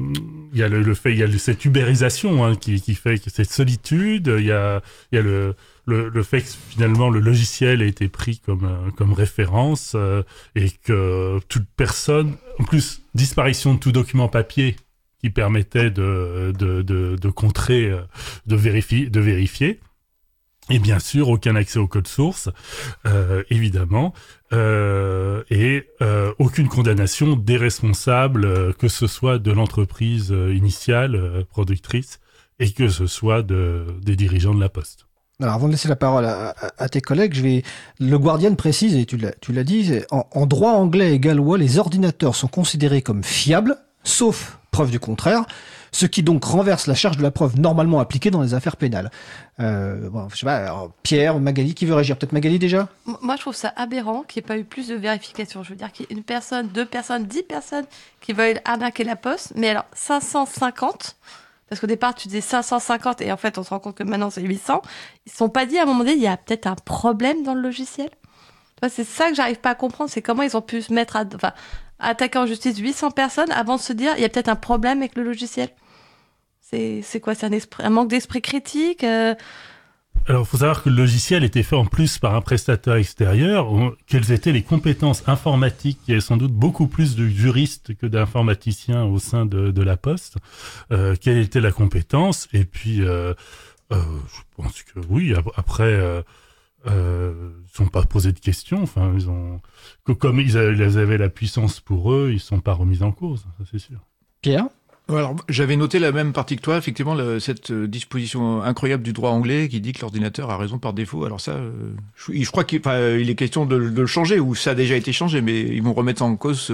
il y a le, le fait, il y a cette ubérisation hein, qui, qui fait cette solitude. Il y a, il y a le, le, le fait que finalement le logiciel a été pris comme euh, comme référence euh, et que toute personne, en plus disparition de tout document papier qui permettait de de de, de contrer, euh, de vérifier, de vérifier. Et bien sûr, aucun accès au code source, euh, évidemment, euh, et euh, aucune condamnation des responsables, euh, que ce soit de l'entreprise initiale, productrice, et que ce soit de, des dirigeants de la Poste.
Alors, avant de laisser la parole à, tes collègues, je vais. Le Guardian précise, et tu l'as, dit, en, droit anglais et gallois, les ordinateurs sont considérés comme fiables, sauf preuve du contraire, ce qui donc renverse la charge de la preuve normalement appliquée dans les affaires pénales. Euh, bon, je sais pas, Pierre, Magali, qui veut réagir? Peut-être Magali déjà?
Moi, je trouve ça aberrant qu'il n'y ait pas eu plus de vérification. Je veux dire qu'il y ait une personne, deux personnes, dix personnes qui veulent arnaquer la poste. Mais alors, 550, parce qu'au départ, tu disais 550 et en fait, on se rend compte que maintenant, c'est 800. Ils ne sont pas dit à un moment donné, il y a peut-être un problème dans le logiciel? C'est ça que j'arrive pas à comprendre, c'est comment ils ont pu se mettre à, enfin, attaquer en justice 800 personnes avant de se dire, il y a peut-être un problème avec le logiciel? C'est quoi? C'est un, un manque d'esprit critique euh,
Alors, il faut savoir que le logiciel était fait en plus par un prestataire extérieur. Quelles étaient les compétences informatiques Il y avait sans doute beaucoup plus de juristes que d'informaticiens au sein de, la Poste. Euh, quelle était la compétence? Et puis, euh, euh, je pense que oui. Après, euh, euh, ils sont pas posé de questions. Enfin, ils ont comme ils avaient la puissance pour eux, ils sont pas remis en cause. Ça, c'est sûr.
Pierre?
Alors, j'avais noté la même partie que toi, effectivement, le, cette euh, disposition incroyable du droit anglais qui dit que l'ordinateur a raison par défaut. Alors ça, euh, je, je, crois qu'il il est question de, de, le changer, ou ça a déjà été changé, mais ils vont remettre en cause.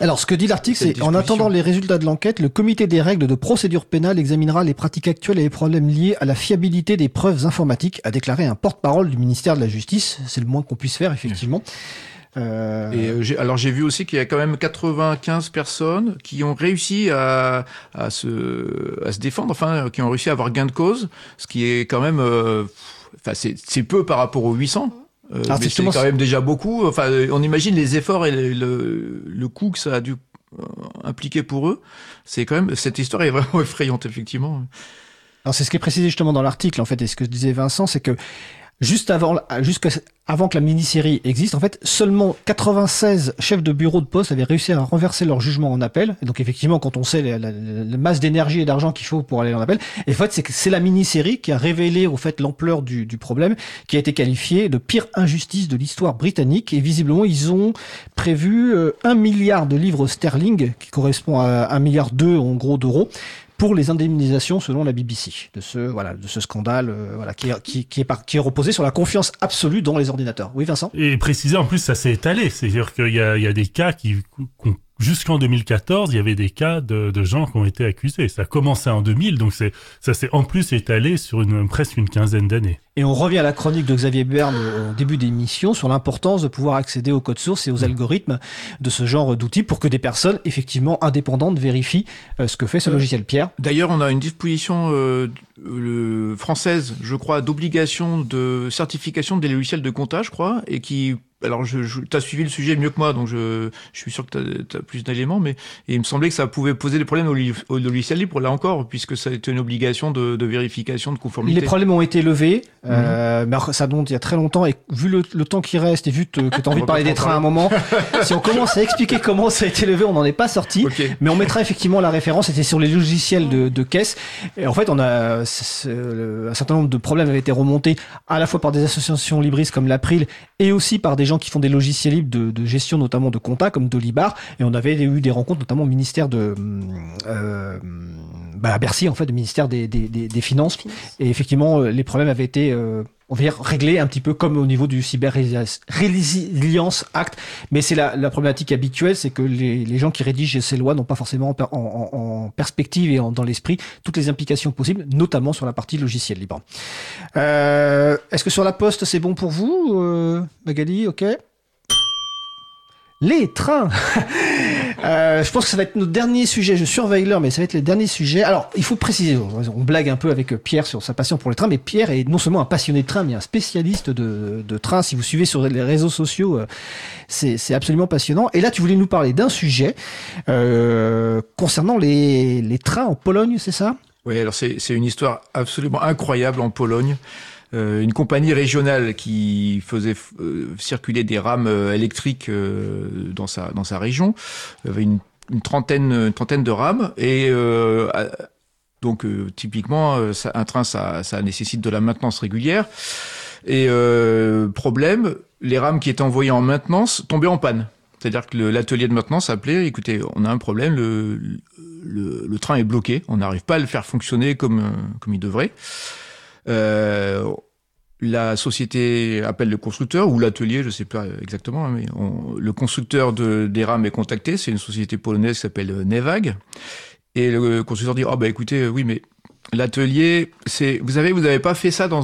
Alors, ce que dit l'article, c'est en attendant les résultats de l'enquête, le comité des règles de procédure pénale examinera les pratiques actuelles et les problèmes liés à la fiabilité des preuves informatiques, a déclaré un porte-parole du ministère de la Justice. C'est le moins qu'on puisse faire, effectivement.
Euh... Et j'ai, alors j'ai vu aussi qu'il y a quand même 95 personnes qui ont réussi à, à, se, à se défendre, enfin qui ont réussi à avoir gain de cause, ce qui est quand même, euh, enfin c'est, c'est peu par rapport aux 800. Euh, mais c'est quand même déjà beaucoup. Enfin, on imagine les efforts et le, le, le coût que ça a dû euh, impliquer pour eux. C'est quand même cette histoire est vraiment effrayante effectivement.
Alors c'est ce qui est précisé justement dans l'article en fait et ce que disait Vincent, c'est que juste avant, jusqu'à avant que la mini-série existe, en fait, seulement 96 chefs de bureau de poste avaient réussi à renverser leur jugement en appel. Et donc effectivement, quand on sait la, masse d'énergie et d'argent qu'il faut pour aller en appel, et en fait, c'est c'est la mini-série qui a révélé au fait l'ampleur du, du, problème, qui a été qualifiée de pire injustice de l'histoire britannique. Et visiblement, ils ont prévu euh, un milliard de livres sterling, qui correspond à un milliard deux en gros d'euros, pour les indemnisations selon la BBC de ce voilà de ce scandale euh, voilà qui est, qui, est par, qui est reposé sur la confiance absolue dans les ordinateurs. Oui Vincent?
Et préciser en plus ça s'est étalé, c'est-à-dire qu'il y a, il y a des cas qui jusqu'en 2014, il y avait des cas de, de, gens qui ont été accusés. Ça a commencé en 2000, donc c'est, ça s'est en plus étalé sur une, presque une quinzaine d'années.
Et on revient à la chronique de Xavier Berne au début d'émission sur l'importance de pouvoir accéder au code source et aux algorithmes de ce genre d'outils pour que des personnes effectivement indépendantes vérifient euh, ce que fait ce logiciel. Pierre
D'ailleurs, on a une disposition euh, française, je crois, d'obligation de certification des logiciels de comptage, je crois, et qui alors, je, je tu as suivi le sujet mieux que moi, donc je, je suis sûr que tu as, plus d'éléments, mais il me semblait que ça pouvait poser des problèmes au, au logiciel libre, là encore, puisque ça a été une obligation de, de vérification de conformité.
Les problèmes ont été levés, mmh. euh, mais ça monte il y a très longtemps, et vu le, le temps qui reste, et vu te, que tu as envie de parler des trains à un moment, si on commence à expliquer comment ça a été levé, on n'en est pas sorti, okay. mais on mettra effectivement la référence, c'était sur les logiciels de, de caisse, et en fait, on a un certain nombre de problèmes avaient été remontés à la fois par des associations libristes comme l'April, et aussi par des gens qui font des logiciels libres de, de gestion, notamment de compta, comme Dolibar. Et on avait eu des rencontres, notamment au ministère de euh, bah à Bercy, en fait, du ministère des, des, des, des Finances. Et effectivement, les problèmes avaient été euh, on va dire réglé un petit peu comme au niveau du cyber résilience act. Mais c'est la, la, problématique habituelle c'est que les, gens qui rédigent ces lois n'ont pas forcément en, perspective et dans l'esprit toutes les implications possibles notamment sur la partie logiciel libre. Euh, est-ce que sur la poste c'est bon pour vous euh, Magali? Ok. Les trains. euh, je pense que ça va être notre dernier sujet. Je surveille l'heure, mais ça va être le dernier sujet. Alors, il faut préciser, on blague un peu avec Pierre sur sa passion pour les trains, mais Pierre est non seulement un passionné de train, mais un spécialiste de, de train. Si vous suivez sur les réseaux sociaux, euh, c'est absolument passionnant. Et là, tu voulais nous parler d'un sujet euh, concernant les, les trains en Pologne, c'est ça?
Oui, alors c'est une histoire absolument incroyable en Pologne euh, une compagnie régionale qui faisait euh, circuler des rames euh, électriques euh, dans sa dans sa région. Avait une, trentaine une trentaine de rames et donc typiquement un train ça, ça nécessite de la maintenance régulière. Et problème, les rames qui étaient envoyées en maintenance tombaient en panne. C'est-à-dire que l'atelier de maintenance appelait, écoutez, on a un problème, le, le, le train est bloqué, on n'arrive pas à le faire fonctionner comme, comme il devrait. Euh, la société appelle le constructeur ou l'atelier, je sais pas exactement, mais on, le constructeur de, des rames est contacté. C'est une société polonaise qui s'appelle Nevag. Et le constructeur dit, oh bah écoutez, oui, mais L'atelier, c'est vous avez vous avez pas fait ça dans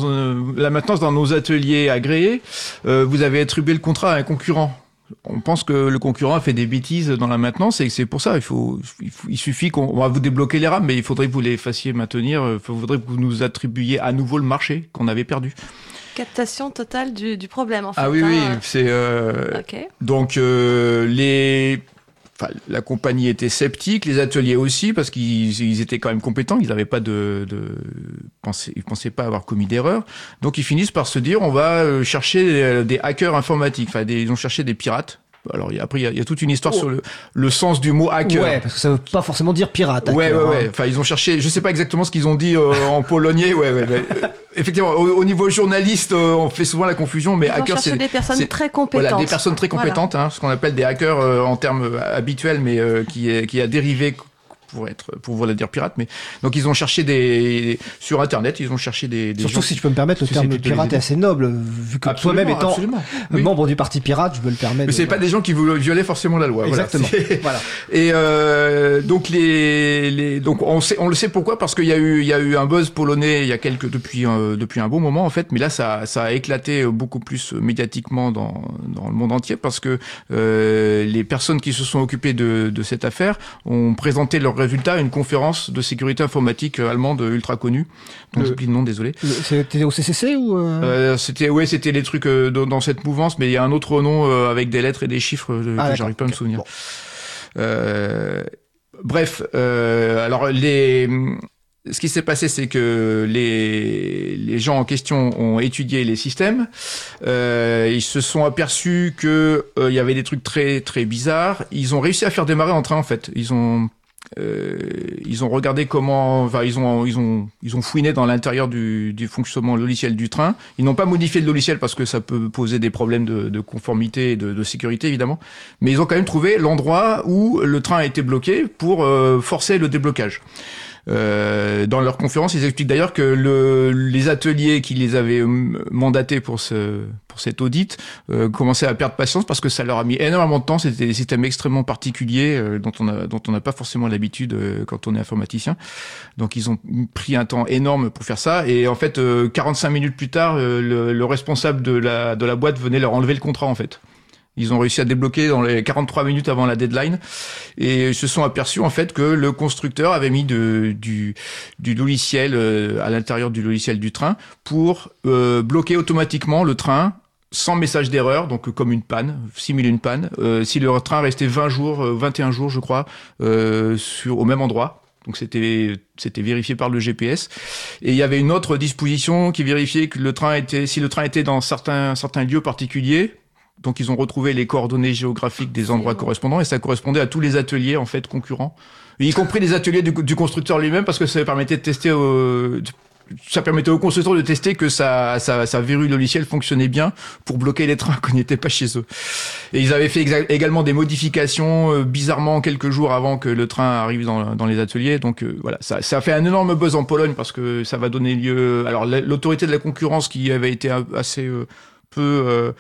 la maintenance dans nos ateliers agréés. Euh, vous avez attribué le contrat à un concurrent on pense que le concurrent a fait des bêtises dans la maintenance et c'est pour ça il faut il, faut, il suffit qu'on va vous débloquer les rames mais il faudrait que vous les fassiez maintenir il faudrait que vous nous attribuiez à nouveau le marché qu'on avait perdu
captation totale du, du problème en fait
ah oui
hein.
oui c'est euh...
okay.
donc euh, les enfin, la compagnie était sceptique, les ateliers aussi, parce qu'ils ils étaient quand même compétents, ils n'avaient pas de, de pensaient, ils pensaient pas avoir commis d'erreur. Donc ils finissent par se dire, on va euh, chercher des, des hackers informatiques. Enfin, ils ont cherché des pirates. Alors il y a- après, il y a, il y a toute une histoire
Oh.
sur le, le sens du mot hacker.
Ouais, parce que ça veut pas forcément dire pirate.
Ouais,
hacker,
ouais,
hein.
ouais. Enfin, ils ont cherché. Je sais pas exactement ce qu'ils ont dit euh, en polonais. Ouais, ouais. mais, euh, effectivement, au, au niveau journaliste, euh, on fait souvent la confusion, mais
Ils
hacker, c'est
des personnes
c'est-
très compétentes.
voilà, des personnes très
Voilà.
compétentes, hein, ce qu'on appelle des hackers euh, en termes euh, habituels, mais euh, qui, est, qui a dérivé pour être, pour vouloir dire pirate. Mais donc ils ont cherché des sur Internet, ils ont cherché des, des
Surtout
gens
si tu peux me permettre, le terme pirate est assez noble, vu que toi-même étant.
Oui.
membre du parti pirate, je peux le permettre.
Mais c'est
de-
pas des gens qui voulaient violer forcément la loi. voilà.
Exactement.
C'est-
Voilà.
Et euh, donc les, les donc on sait on le sait pourquoi parce qu'il y a eu il y a eu un buzz polonais il y a quelques depuis euh, depuis un bon moment en fait mais là ça ça a éclaté beaucoup plus médiatiquement dans dans le monde entier parce que euh, les personnes qui se sont occupées de de cette affaire ont présenté leurs résultats à une conférence de sécurité informatique allemande ultra connue dont j'oublie le nom désolé.
C'était au CCC ou euh,
Euh, c'était ouais c'était les trucs euh, dans, cette mouvance mais il y a un autre nom euh, avec des lettres et des chiffres euh,
Ah,
que j'arrive pas à me souvenir.
Bon.
Euh, bref, euh, alors les, ce qui s'est passé, c'est que les, les gens en question ont étudié les systèmes. Euh, ils se sont aperçus que euh, il y avait des trucs très très bizarres. Ils ont réussi à faire démarrer un train en fait. Ils ont euh, ils ont regardé comment, enfin, ils ont, ils ont, ils ont fouiné dans l'intérieur du, du fonctionnement logiciel du train. Ils n'ont pas modifié le logiciel parce que ça peut poser des problèmes de, de conformité et de, de sécurité évidemment. Mais ils ont quand même trouvé l'endroit où le train a été bloqué pour euh, forcer le déblocage. Euh, dans leur conférence, ils expliquent d'ailleurs que le, les ateliers qui les avaient euh, mandatés pour ce pour cet audit euh, commençaient à perdre patience parce que ça leur a mis énormément de temps. C'était des systèmes extrêmement particuliers euh, dont on a dont on n'a pas forcément l'habitude euh, quand on est informaticien. Donc ils ont pris un temps énorme pour faire ça et en fait euh, 45 minutes plus tard, le, le responsable de la de la boîte venait leur enlever le contrat en fait. Ils ont réussi à débloquer dans les 43 minutes avant la deadline. Et se sont aperçus en fait que le constructeur avait mis de, du, du logiciel euh, à l'intérieur du logiciel du train pour euh, bloquer automatiquement le train sans message d'erreur, donc euh, comme une panne, simule une panne, euh, si le train restait 20 jours, euh, 21 jours je crois, euh, sur, au même endroit. Donc c'était c'était vérifié par le GPS et il y avait une autre disposition qui vérifiait que le train était si le train était dans certains certains lieux particuliers donc ils ont retrouvé les coordonnées géographiques des endroits correspondants et ça correspondait à tous les ateliers en fait concurrents, y compris les ateliers du, du constructeur lui-même parce que ça permettait de tester, euh, ça permettait au constructeur de tester que sa, sa, sa verrue logicielle fonctionnait bien pour bloquer les trains qu'on n'était pas chez eux. Et ils avaient fait également des modifications euh, bizarrement quelques jours avant que le train arrive dans, dans les ateliers. Donc euh, voilà, ça, ça a fait un énorme buzz en Pologne parce que ça va donner lieu. Alors la- l'autorité de la concurrence qui avait été assez euh, peu euh,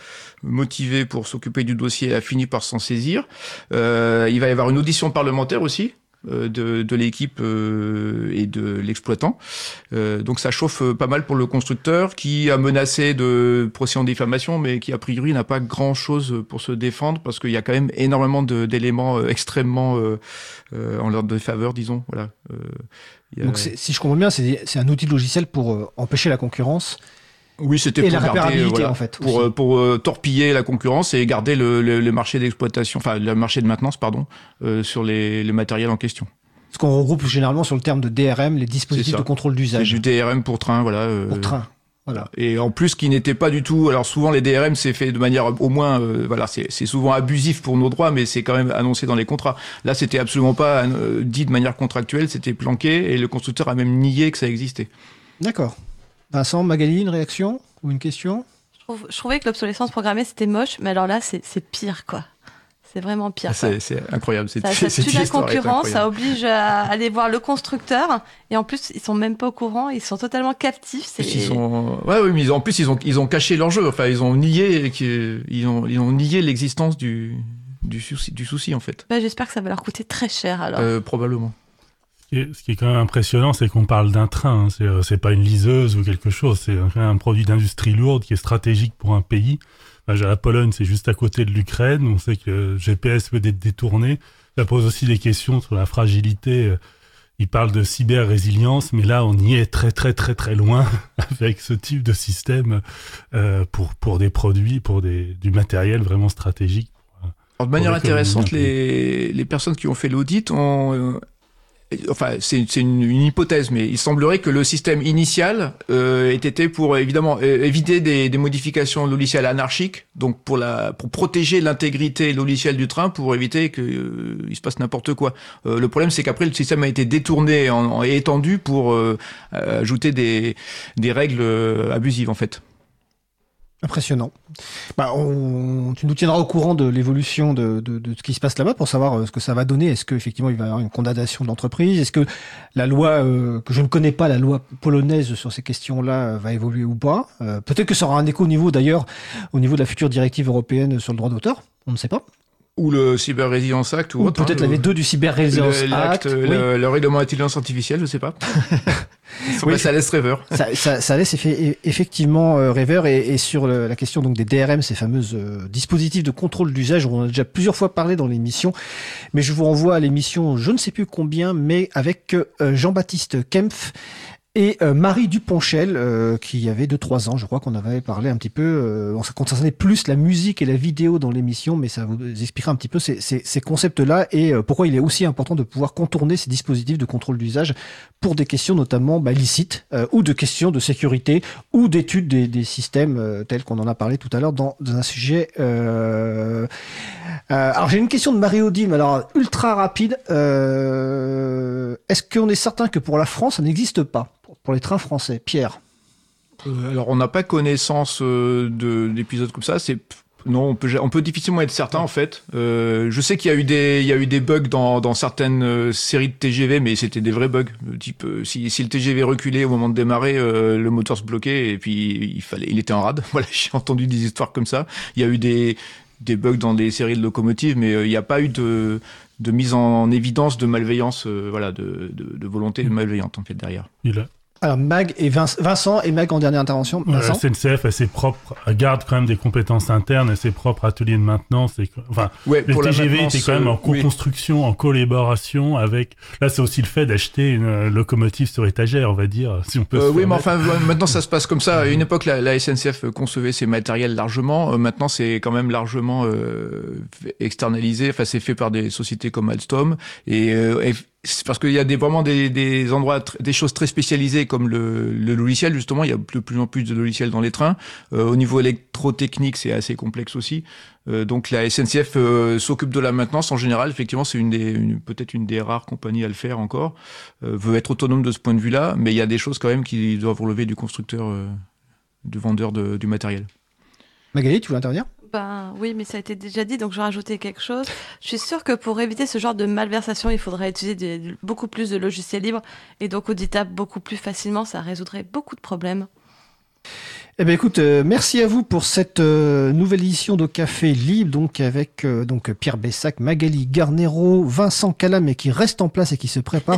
motivé pour s'occuper du dossier a fini par s'en saisir. Euh, il va y avoir une audition parlementaire aussi euh, de, de l'équipe euh, et de l'exploitant. Euh, donc ça chauffe pas mal pour le constructeur qui a menacé de procès en diffamation, mais qui a priori n'a pas grand-chose pour se défendre parce qu'il y a quand même énormément d'éléments extrêmement en leur défaveur, disons. Voilà.
Donc si je comprends bien, c'est un outil logiciel pour empêcher la concurrence.
Oui, c'était pour garder,
réparabilité,
voilà,
en fait,
pour euh, pour euh, torpiller la concurrence et garder le, le, le marché d'exploitation, enfin le marché de maintenance, pardon, euh, sur les, les matériels en question.
Ce qu'on regroupe généralement sur le terme de DRM, les dispositifs de contrôle d'usage
du DRM pour train, voilà. euh,
pour train. Voilà.
Et en plus, qui n'était pas du tout. Alors souvent, les DRM, c'est fait de manière au moins, euh, voilà, c'est c'est souvent abusif pour nos droits, mais c'est quand même annoncé dans les contrats. Là, c'était absolument pas euh, dit de manière contractuelle, c'était planqué, et le constructeur a même nié que ça existait.
D'accord. Vincent, Magali, une réaction ou une question?
Je, trouve- je trouvais que l'obsolescence programmée c'était moche, mais alors là c'est pire quoi. C'est vraiment pire. quoi.
C'est c'est incroyable. C'est
Ça, ça tue la concurrence, ça oblige à aller voir le constructeur, et en plus ils sont même pas au courant, ils sont totalement captifs.
En
C'est
plus, Ils sont... ouais, oui, mais ils- en plus ils ont ils ont caché leur jeu. Enfin, ils ont nié ils ont ils ont nié l'existence du du souci du souci en fait.
Bah, J'espère que ça va leur coûter très cher alors.
Euh, probablement.
Ce qui est, ce qui est quand même impressionnant, c'est qu'on parle d'un train. hein. C'est, euh, pas une liseuse ou quelque chose. C'est un, un produit d'industrie lourde qui est stratégique pour un pays. Bah, j'ai la Pologne, c'est juste à côté de l'Ukraine. On sait que le GPS peut être détourné. Ça pose aussi des questions sur la fragilité. Euh, Il parle de cyber-résilience, mais là, on y est très, très, très, très loin avec ce type de système euh, pour, pour des produits, pour des, du matériel vraiment stratégique.
Alors, de manière intéressante,
oui.
les, les personnes qui ont fait l'audit ont, euh, enfin, c'est une, une hypothèse, mais il semblerait que le système initial euh, ait été pour évidemment éviter des, des modifications logicielles anarchiques, donc pour la pour protéger l'intégrité logicielle du train, pour éviter que euh, il se passe n'importe quoi. Euh, le problème, c'est qu'après le système a été détourné et étendu pour euh, ajouter des des règles euh, abusives en fait.
Impressionnant. Bah, on- tu nous tiendras au courant de l'évolution de, de, de ce qui se passe là-bas pour savoir euh, ce que ça va donner. Est-ce qu'effectivement il va y avoir une condamnation de l'entreprise? Est-ce que la loi, euh, que je ne connais pas, la loi polonaise sur ces questions-là, euh, va évoluer ou pas? Euh, Peut-être que ça aura un écho au niveau d'ailleurs, au niveau de la future directive européenne sur le droit d'auteur. On ne sait pas.
Ou le Cyber Resilience Act ou,
Ou
autre,
peut-être
hein,
la
le-
V2 du Cyber Resilience
le,
Act. Oui.
le, le règlement d'intelligence artificielle, je sais pas.
Oui.
ça laisse rêveur.
ça, ça, ça laisse effe- effectivement euh, rêveur et, et sur la question donc des DRM, ces fameuses euh, dispositifs de contrôle d'usage, on en a déjà plusieurs fois parlé dans l'émission, mais je vous renvoie à l'émission, je ne sais plus combien, mais avec euh, Jean-Baptiste Kempf et euh, Marie Duponchel, euh, qui avait 2-3 ans, je crois qu'on avait parlé un petit peu, euh, on concernait plus la musique et la vidéo dans l'émission, mais ça vous expliquera un petit peu ces, ces, ces concepts-là et euh, pourquoi il est aussi important de pouvoir contourner ces dispositifs de contrôle d'usage pour des questions notamment bah, licites euh, ou de questions de sécurité ou d'études des, des systèmes euh, tels qu'on en a parlé tout à l'heure dans, dans un sujet. Alors j'ai une question de Marie Odile, alors ultra rapide. Est-ce qu'on est certain que pour la France ça n'existe pas? Pour- les trains français, Pierre
Euh, alors, on n'a pas connaissance euh, de d'épisodes comme ça. C'est non, on peut on peut difficilement être certain en fait. Euh, je sais qu'il y a eu des il y a eu des bugs dans dans certaines euh, séries de TGV, mais c'était des vrais bugs. Type euh, si si le TGV reculait au moment de démarrer, euh, le moteur se bloquait et puis il fallait il était en rade. Voilà, j'ai entendu des histoires comme ça. Il y a eu des des bugs dans des séries de locomotives, mais euh, il n'y a pas eu de de mise en évidence de malveillance, euh, voilà, de, de, de volonté malveillante en fait derrière.
Il a-
Alors Mag et Vince- Vincent et Mag en dernière intervention. Vincent
La SNCF a ses propres, elle garde quand même des compétences internes et ses propres ateliers de maintenance. Et, enfin,
Ouais,
les TGV étaient quand même en
euh, oui.
co-construction, en collaboration avec. Là, c'est aussi le fait d'acheter une euh, locomotive sur étagère, on va dire, si on peut.
Euh,
se
oui, mais enfin, maintenant ça se passe comme ça. À une époque, la, la SNCF concevait ses matériels largement. Euh, maintenant, c'est quand même largement euh, externalisé. Enfin, c'est fait par des sociétés comme Alstom. Et, euh, parce qu'il y a vraiment des, endroits, des choses très spécialisées comme le, logiciel. Justement, il y a de plus en plus de logiciels dans les trains. Euh, au niveau électrotechnique, c'est assez complexe aussi. Euh, donc la SNCF euh, s'occupe de la maintenance en général. Effectivement, c'est une des, peut-être une des rares compagnies à le faire encore. Veut être autonome de ce point de vue-là, mais il y a des choses quand même qui doivent relever du constructeur, du vendeur de- du matériel.
Magali, tu veux intervenir?
Oui, mais ça a été déjà dit, donc je vais rajouter quelque chose. Je suis sûre que pour éviter ce genre de malversation, il faudrait utiliser beaucoup plus de logiciels libres et donc auditables beaucoup plus facilement. Ça résoudrait beaucoup de problèmes.
Eh ben écoute, euh, merci à vous pour cette euh, nouvelle édition de Café Libre, donc avec euh, donc Pierre Bessac, Magali Garnero, Vincent Calam, et qui reste en place et qui se prépare